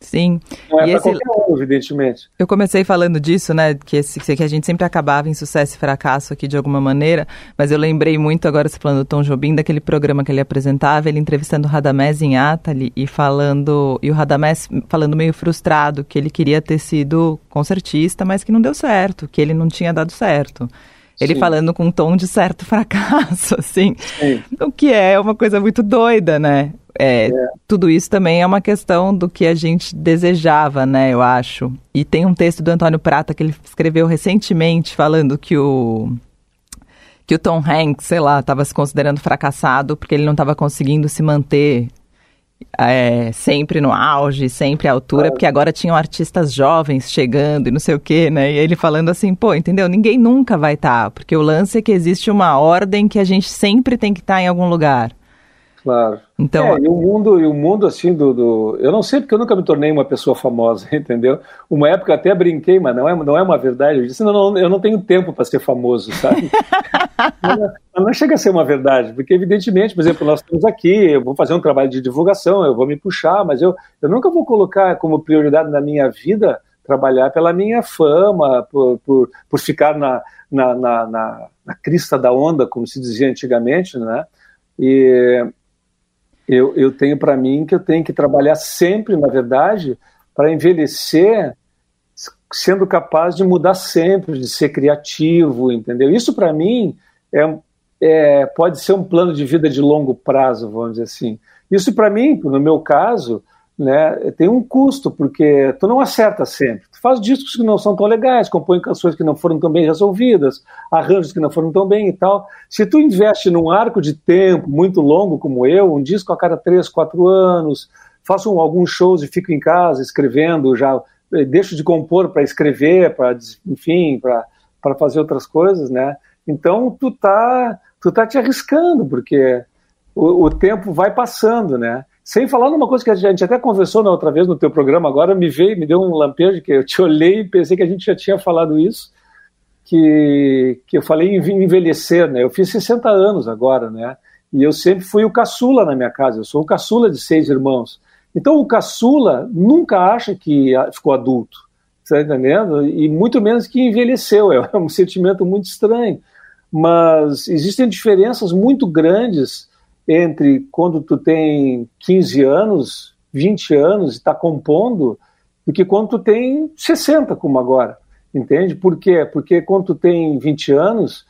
Sim. Não é e esse... um, evidentemente. Eu comecei falando disso, né? Que, esse, que a gente sempre acabava em sucesso e fracasso aqui de alguma maneira, mas eu lembrei muito agora, você falando do Tom Jobim, daquele programa que ele apresentava, ele entrevistando o Radamés em Atali e falando. E o Radamés falando meio frustrado que ele queria ter sido concertista, mas que não deu certo, que ele não tinha dado certo. Ele Sim. falando com um tom de certo fracasso, assim. Sim. O que é uma coisa muito doida, né? É, é. Tudo isso também é uma questão do que a gente desejava, né, eu acho. E tem um texto do Antônio Prata que ele escreveu recentemente falando que o que o Tom Hanks, sei lá, estava se considerando fracassado porque ele não estava conseguindo se manter é, sempre no auge, sempre à altura, porque agora tinham artistas jovens chegando e não sei o quê, né? E ele falando assim, pô, entendeu? Ninguém nunca vai estar, tá, porque o lance é que existe uma ordem que a gente sempre tem que estar tá em algum lugar. Claro. Então, é, e o mundo, e o mundo assim do, do, Eu não sei porque eu nunca me tornei uma pessoa famosa, entendeu? Uma época até brinquei, mas não é, não é uma verdade. Eu disse, não, não eu não tenho tempo para ser famoso, sabe? não, não chega a ser uma verdade, porque evidentemente, por exemplo, nós estamos aqui, eu vou fazer um trabalho de divulgação, eu vou me puxar, mas eu, eu nunca vou colocar como prioridade na minha vida trabalhar pela minha fama, por, por, por ficar na, na, na, na, na crista da onda, como se dizia antigamente, né? E, eu, eu tenho para mim que eu tenho que trabalhar sempre, na verdade, para envelhecer sendo capaz de mudar sempre, de ser criativo, entendeu? Isso para mim é, é, pode ser um plano de vida de longo prazo, vamos dizer assim. Isso para mim, no meu caso, né, tem um custo, porque tu não acerta sempre. Faz discos que não são tão legais, compõe canções que não foram tão bem resolvidas, arranjos que não foram tão bem e tal. Se tu investe num arco de tempo muito longo como eu, um disco a cada três, quatro anos, faço alguns shows e fico em casa escrevendo, já eh, deixo de compor para escrever, para enfim, para fazer outras coisas, né? Então tu tá tu tá te arriscando porque o, o tempo vai passando, né? Sem falar numa coisa que a gente até conversou na outra vez no teu programa, agora me veio, me deu um lampejo que eu te olhei e pensei que a gente já tinha falado isso, que, que eu falei em envelhecer, né? Eu fiz 60 anos agora, né? E eu sempre fui o caçula na minha casa, eu sou o caçula de seis irmãos. Então o caçula nunca acha que ficou adulto, tá entendendo? E muito menos que envelheceu, é um sentimento muito estranho. Mas existem diferenças muito grandes entre quando tu tem 15 anos, 20 anos e está compondo, do que quando tu tem 60, como agora. Entende? Por quê? Porque quando tu tem 20 anos,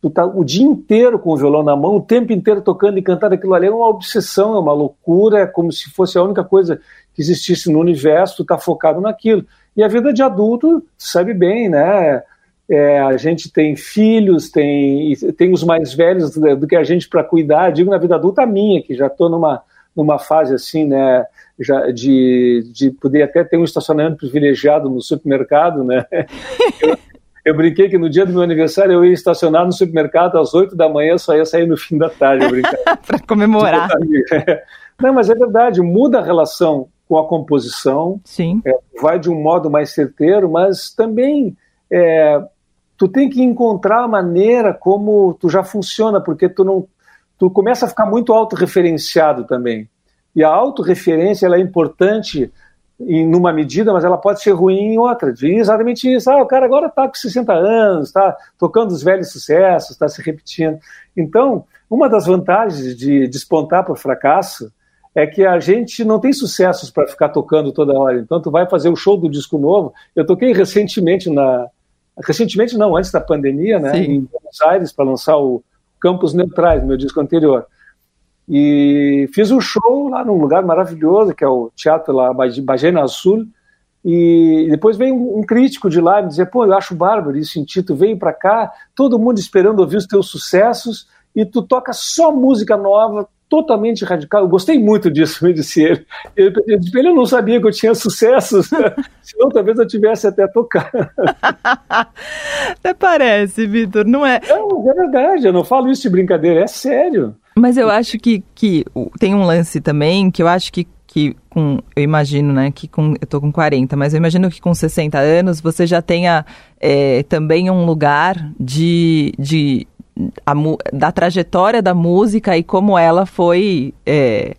tu tá o dia inteiro com o violão na mão, o tempo inteiro tocando e cantando aquilo ali é uma obsessão, é uma loucura, é como se fosse a única coisa que existisse no universo, tu tá focado naquilo. E a vida de adulto, sabe bem, né? É, a gente tem filhos, tem, tem os mais velhos do, do que a gente para cuidar. Digo na vida adulta minha, que já estou numa, numa fase assim, né, já de, de poder até ter um estacionamento privilegiado no supermercado, né? Eu, eu brinquei que no dia do meu aniversário eu ia estacionar no supermercado às 8 da manhã, só ia sair no fim da tarde. para comemorar. Não, mas é verdade, muda a relação com a composição, Sim. É, vai de um modo mais certeiro, mas também é, tu tem que encontrar a maneira como tu já funciona, porque tu não tu começa a ficar muito autorreferenciado também. E a autorreferência ela é importante em numa medida, mas ela pode ser ruim em outra. Exatamente isso. Ah, o cara agora está com 60 anos, está tocando os velhos sucessos, está se repetindo. Então, uma das vantagens de despontar para o fracasso é que a gente não tem sucessos para ficar tocando toda hora. Então, tu vai fazer o show do disco novo. Eu toquei recentemente na, recentemente não, antes da pandemia, né, Sim. em Buenos Aires, para lançar o Campos Neutrais, meu disco anterior. E fiz um show lá num lugar maravilhoso, que é o Teatro lá, Bagena Azul, e depois vem um, crítico de lá me dizer, pô, eu acho bárbaro isso em tu veio para cá, todo mundo esperando ouvir os teus sucessos, e tu toca só música nova, totalmente radical. Eu gostei muito disso, me disse ele. Ele, ele não sabia que eu tinha sucessos, senão talvez eu tivesse até tocado. Até parece, Vitor, não é? É, é verdade, eu não falo isso de brincadeira, é sério. Mas eu acho que, que tem um lance também que eu acho que, que com, eu imagino, né, que com, eu tô com 40, mas eu imagino que com 60 anos você já tenha é, também um lugar de, de a, da trajetória da música e como ela foi é,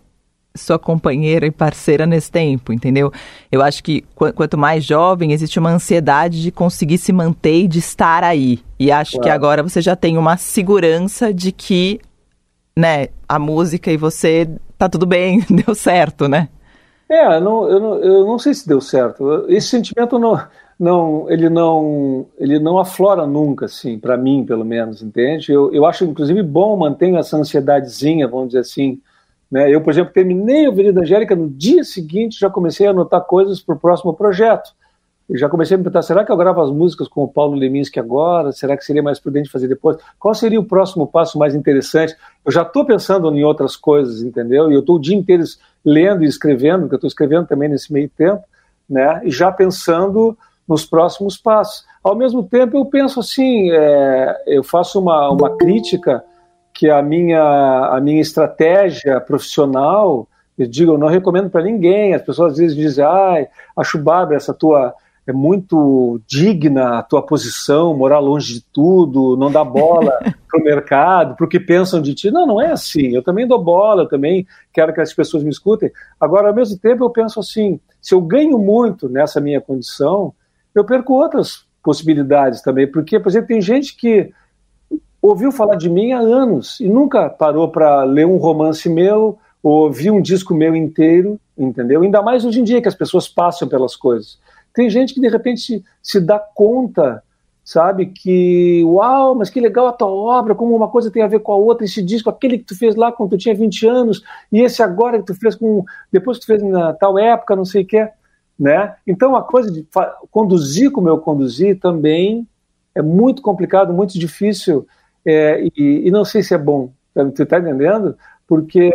sua companheira e parceira nesse tempo, entendeu? Eu acho que qu quanto mais jovem, existe uma ansiedade de conseguir se manter e de estar aí. E acho claro. que agora você já tem uma segurança de que né, a música e você tá tudo bem, deu certo, né? É, não, eu, não, eu não sei se deu certo. Esse sentimento não, não, ele não, ele não aflora nunca, assim, para mim, pelo menos, entende? Eu, eu acho, inclusive, bom manter essa ansiedadezinha, vamos dizer assim. Né? Eu, por exemplo, terminei a Avenida Angélica, no dia seguinte já comecei a anotar coisas para o próximo projeto. Eu já comecei a me perguntar, será que eu gravo as músicas com o Paulo Leminski agora? Será que seria mais prudente fazer depois? Qual seria o próximo passo mais interessante? Eu já estou pensando em outras coisas, entendeu? E eu estou o dia inteiro lendo e escrevendo, porque eu estou escrevendo também nesse meio tempo, né? E já pensando nos próximos passos. Ao mesmo tempo, eu penso assim, é, eu faço uma, uma crítica que a minha, a minha estratégia profissional, eu digo, eu não recomendo para ninguém. As pessoas às vezes dizem, ai, acho bárbaro essa tua é muito digna a tua posição, morar longe de tudo, não dar bola para o mercado, para o que pensam de ti. Não, não é assim. Eu também dou bola, eu também quero que as pessoas me escutem. Agora, ao mesmo tempo, eu penso assim: se eu ganho muito nessa minha condição, eu perco outras possibilidades também. Porque, por exemplo, tem gente que ouviu falar de mim há anos e nunca parou para ler um romance meu ou ouvir um disco meu inteiro, entendeu? Ainda mais hoje em dia que as pessoas passam pelas coisas. Tem gente que de repente se, se dá conta, sabe, que uau, mas que legal a tua obra, como uma coisa tem a ver com a outra, esse disco, aquele que tu fez lá quando tu tinha 20 anos, e esse agora que tu fez com, depois que tu fez na tal época, não sei o que, né? Então a coisa de conduzir como eu conduzi também é muito complicado, muito difícil, é, e, e, não sei se é bom, tu está entendendo? Porque,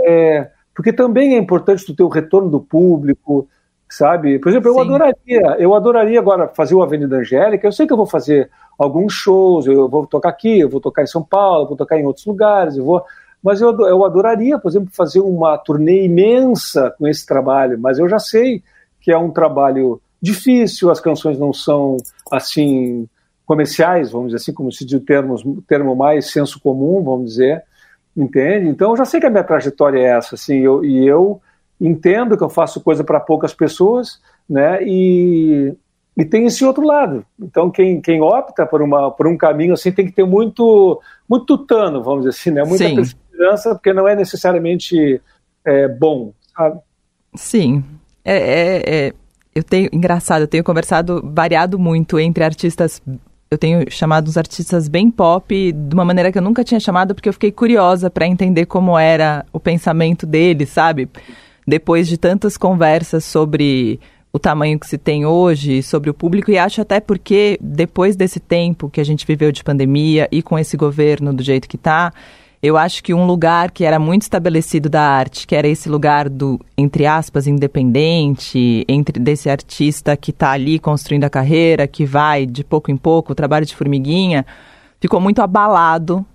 porque também é importante tu ter o retorno do público, sabe? Por exemplo, eu Sim. adoraria, eu adoraria agora fazer o Avenida Angélica. Eu sei que eu vou fazer alguns shows, eu vou tocar aqui, eu vou tocar em São Paulo, vou tocar em outros lugares, eu vou. Mas eu, eu adoraria, por exemplo, fazer uma turnê imensa com esse trabalho. Mas eu já sei que é um trabalho difícil, as canções não são assim comerciais, vamos dizer assim, como se diz o termo, termo mais senso comum, vamos dizer, entende? Então eu já sei que a minha trajetória é essa, assim, eu, e eu entendo que eu faço coisa para poucas pessoas, né? E, e tem esse outro lado. Então quem, quem opta por, uma, por um caminho assim tem que ter muito muito tutano, vamos dizer assim, né? Muita Sim. perseverança, porque não é necessariamente é, bom, sabe? Sim. É, é, é, eu tenho engraçado, eu tenho conversado variado muito entre artistas eu tenho chamado uns artistas bem pop de uma maneira que eu nunca tinha chamado porque eu fiquei curiosa para entender como era o pensamento deles, sabe? depois de tantas conversas sobre o tamanho que se tem hoje, sobre o público, e acho até porque, depois desse tempo que a gente viveu de pandemia e com esse governo do jeito que está, eu acho que um lugar que era muito estabelecido da arte, que era esse lugar do, entre aspas, independente, entre desse artista que está ali construindo a carreira, que vai de pouco em pouco, o trabalho de formiguinha, ficou muito abalado.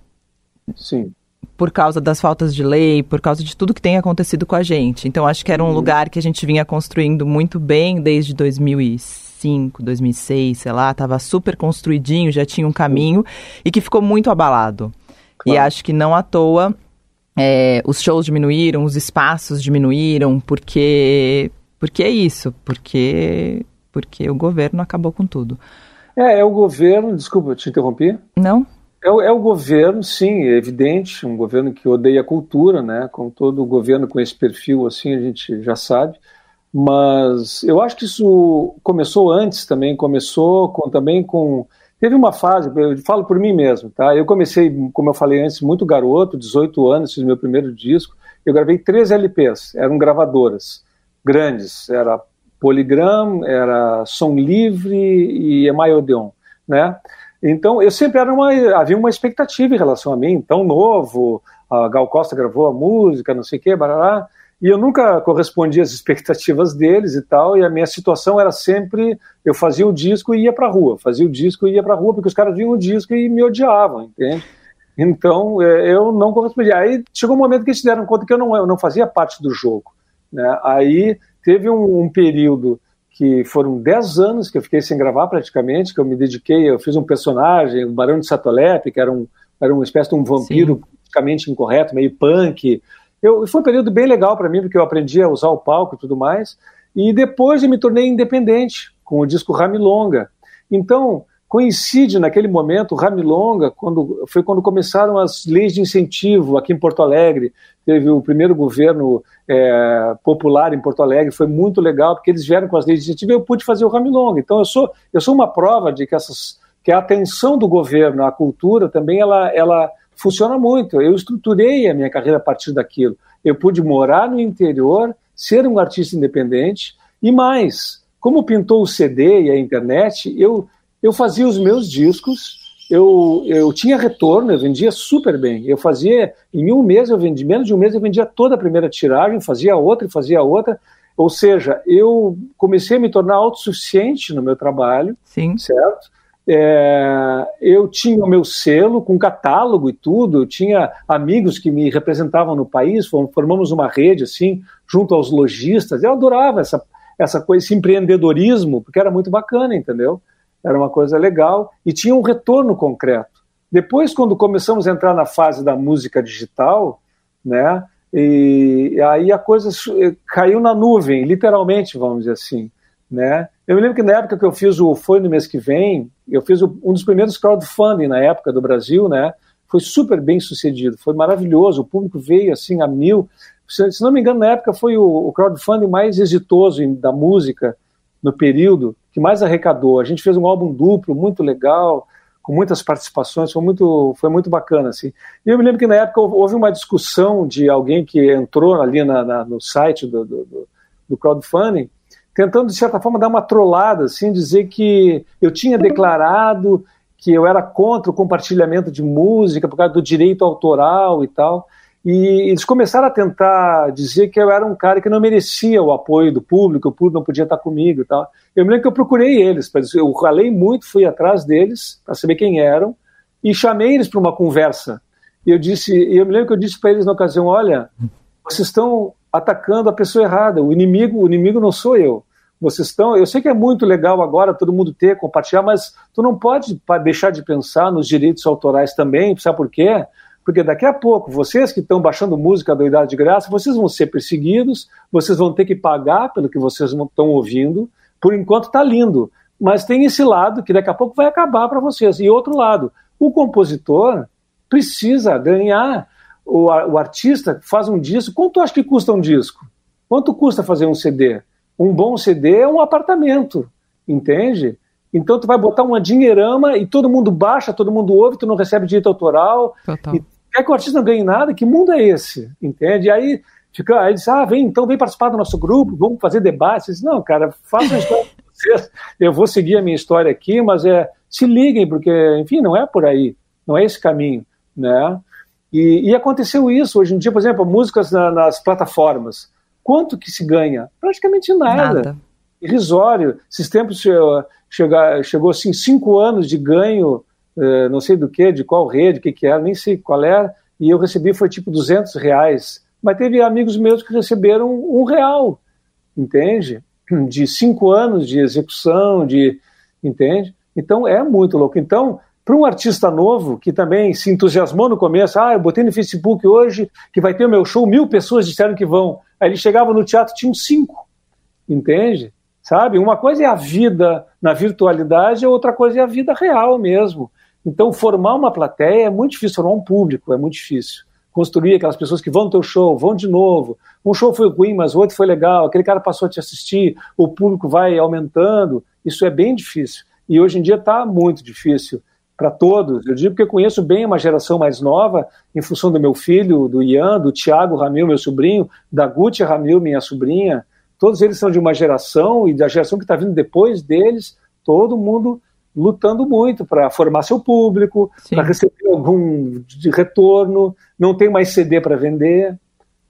Sim por causa das faltas de lei, por causa de tudo que tem acontecido com a gente. Então acho que era um uhum. lugar que a gente vinha construindo muito bem desde 2005, 2006, sei lá, estava super construidinho, já tinha um caminho e que ficou muito abalado. Claro. E acho que não à toa é, os shows diminuíram, os espaços diminuíram, porque porque é isso, porque porque o governo acabou com tudo. É, é o governo, desculpa, eu te interrompi. Não. É, é, o governo, sim, é evidente, um governo que odeia a cultura, né? Como todo governo com esse perfil, assim, a gente já sabe. Mas eu acho que isso começou antes também, começou com, também com... Teve uma fase, eu falo por mim mesmo, tá? Eu comecei, como eu falei antes, muito garoto, 18 anos, fiz meu primeiro disco. Eu gravei três LPs, eram gravadoras grandes, era Polygram, era Som Livre e Emai Odeon, né? Então, eu sempre era uma, havia uma expectativa em relação a mim, tão novo, a Gal Costa gravou a música, não sei o quê, barará, e eu nunca correspondia às expectativas deles e tal, e a minha situação era sempre, eu fazia o disco e ia pra rua, fazia o disco e ia pra rua, porque os caras viam o disco e me odiavam, entende? Então, é, eu não correspondia. Aí chegou um momento que eles se deram conta que eu não, eu não fazia parte do jogo. Né? Aí teve um, um período que foram 10 anos que eu fiquei sem gravar praticamente, que eu me dediquei, eu fiz um personagem, o Barão de Satolepe, que era, um, era uma espécie de um vampiro Sim. praticamente incorreto, meio punk, eu, foi um período bem legal para mim, porque eu aprendi a usar o palco e tudo mais. E depois eu me tornei independente com o disco Ramilonga. Então, coincide naquele momento, Ramilonga, quando, foi quando começaram as leis de incentivo aqui em Porto Alegre. Teve o primeiro governo é, popular em Porto Alegre, foi muito legal, porque eles vieram com as leis de incentivo e eu pude fazer o Ramilonga. Então, eu sou, eu sou uma prova de que, essas, que a atenção do governo à cultura também ela, ela funciona muito. Eu estruturei a minha carreira a partir daquilo. Eu pude morar no interior, ser um artista independente e mais, como pintou o CD e a internet, eu, eu fazia os meus discos, eu, eu tinha retorno, eu vendia super bem. Eu fazia, em um mês eu vendi, menos de um mês eu vendia toda a primeira tiragem, fazia outra e fazia outra. Ou seja, eu comecei a me tornar autossuficiente no meu trabalho, Sim. certo? É, eu tinha o meu selo com catálogo e tudo, eu tinha amigos que me representavam no país, formamos uma rede assim, junto aos lojistas. Eu adorava essa, essa coisa, esse empreendedorismo, porque era muito bacana, entendeu? Era uma coisa legal e tinha um retorno concreto. Depois, quando começamos a entrar na fase da música digital, né? E aí a coisa caiu na nuvem, literalmente, vamos dizer assim, né? Eu me lembro que na época que eu fiz o Foi no mês que vem, eu fiz o, um dos primeiros crowdfunding na época do Brasil, né? Foi super bem sucedido, foi maravilhoso, o público veio assim a mil. Se, se não me engano, na época foi o, o crowdfunding mais exitoso em, da música no período, que mais arrecadou. A gente fez um álbum duplo, muito legal, com muitas participações, foi muito, foi muito bacana. Assim. E eu me lembro que na época houve uma discussão de alguém que entrou ali na, na, no site do, do, do crowdfunding tentando, de certa forma, dar uma trollada, assim, dizer que eu tinha declarado que eu era contra o compartilhamento de música por causa do direito autoral e tal. E eles começaram a tentar dizer que eu era um cara que não merecia o apoio do público, o público não podia estar comigo e tal. Eu me lembro que eu procurei eles, eu ralei muito, fui atrás deles para saber quem eram e chamei eles para uma conversa. E eu disse, eu me lembro que eu disse para eles na ocasião, olha, vocês estão atacando a pessoa errada. O inimigo, o inimigo não sou eu. Vocês estão. Eu sei que é muito legal agora todo mundo ter, compartilhar, mas tu não pode deixar de pensar nos direitos autorais também. Sabe por quê? Porque daqui a pouco, vocês que estão baixando música da Idade de Graça, vocês vão ser perseguidos, vocês vão ter que pagar pelo que vocês estão ouvindo. Por enquanto está lindo, mas tem esse lado que daqui a pouco vai acabar para vocês. E outro lado, o compositor precisa ganhar o, o artista faz um disco. Quanto acha que custa um disco? Quanto custa fazer um CD? Um bom CD é um apartamento, entende? Então tu vai botar uma dinheirama e todo mundo baixa, todo mundo ouve, tu não recebe direito autoral. Total. E quer que o artista não ganhe nada? Que mundo é esse? Entende? E aí fica, aí diz, ah, vem, então vem participar do nosso grupo, vamos fazer debates. Não, cara, faça a história de vocês. Eu vou seguir a minha história aqui, mas é se liguem, porque, enfim, não é por aí, não é esse caminho, né? E, e aconteceu isso hoje em dia, por exemplo, músicas na, nas plataformas. Quanto que se ganha? Praticamente nada. nada. Irrisório. Esses tempos chegou, chegou assim, cinco anos de ganho, eh, não sei do que, de qual rede, o que, que era, nem sei qual era, e eu recebi foi tipo 200 reais. Mas teve amigos meus que receberam um real, entende? De cinco anos de execução, de entende? Então é muito louco. Então para um artista novo que também se entusiasmou no começo, ah, eu botei no Facebook hoje que vai ter o meu show, mil pessoas disseram que vão. Aí ele chegava no teatro, tinham cinco, entende? Sabe? Uma coisa é a vida na virtualidade, outra coisa é a vida real mesmo. Então, formar uma plateia é muito difícil, formar um público é muito difícil. Construir aquelas pessoas que vão no teu show, vão de novo. Um show foi ruim, mas o outro foi legal, aquele cara passou a te assistir, o público vai aumentando. Isso é bem difícil. E hoje em dia está muito difícil para todos. Eu digo porque eu conheço bem uma geração mais nova, em função do meu filho, do Ian, do Tiago Ramil, meu sobrinho, da Guti Ramil, minha sobrinha. Todos eles são de uma geração e da geração que está vindo depois deles, todo mundo lutando muito para formar seu público, para receber algum de retorno, não tem mais CD para vender,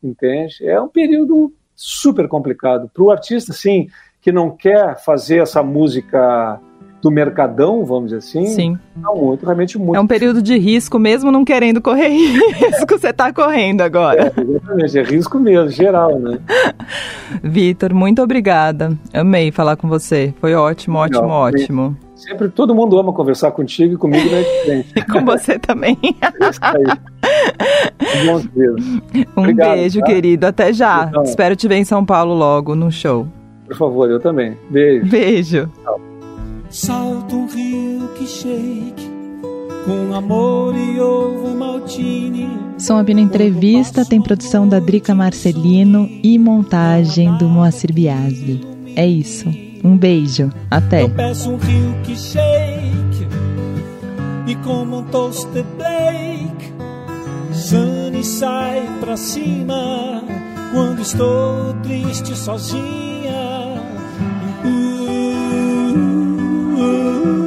entende? É um período super complicado. Para o artista, sim, que não quer fazer essa música do mercadão, vamos dizer assim, Sim. não muito, realmente muito. É um período de risco, mesmo não querendo correr risco, você está correndo agora. É, exatamente, é risco mesmo, geral, né? Vitor, muito obrigada. Amei falar com você. Foi ótimo, ótimo, Legal, ótimo. Sempre todo mundo ama conversar contigo e comigo não é diferente. E com você também. um Obrigado, beijo, tá? querido. Até já. Então, Espero te ver em São Paulo logo no show. Por favor, eu também. Beijo. Beijo. Tchau. Salta um rio que shake com amor e ovo maltine. Som Abino Entrevista tem produção da Drica Marcelino e montagem do Moacir Biasi. É isso. Um beijo. Até. Eu peço um rio que shake e como um toasted bake. Sunny sai pra cima quando estou triste sozinha Ooh.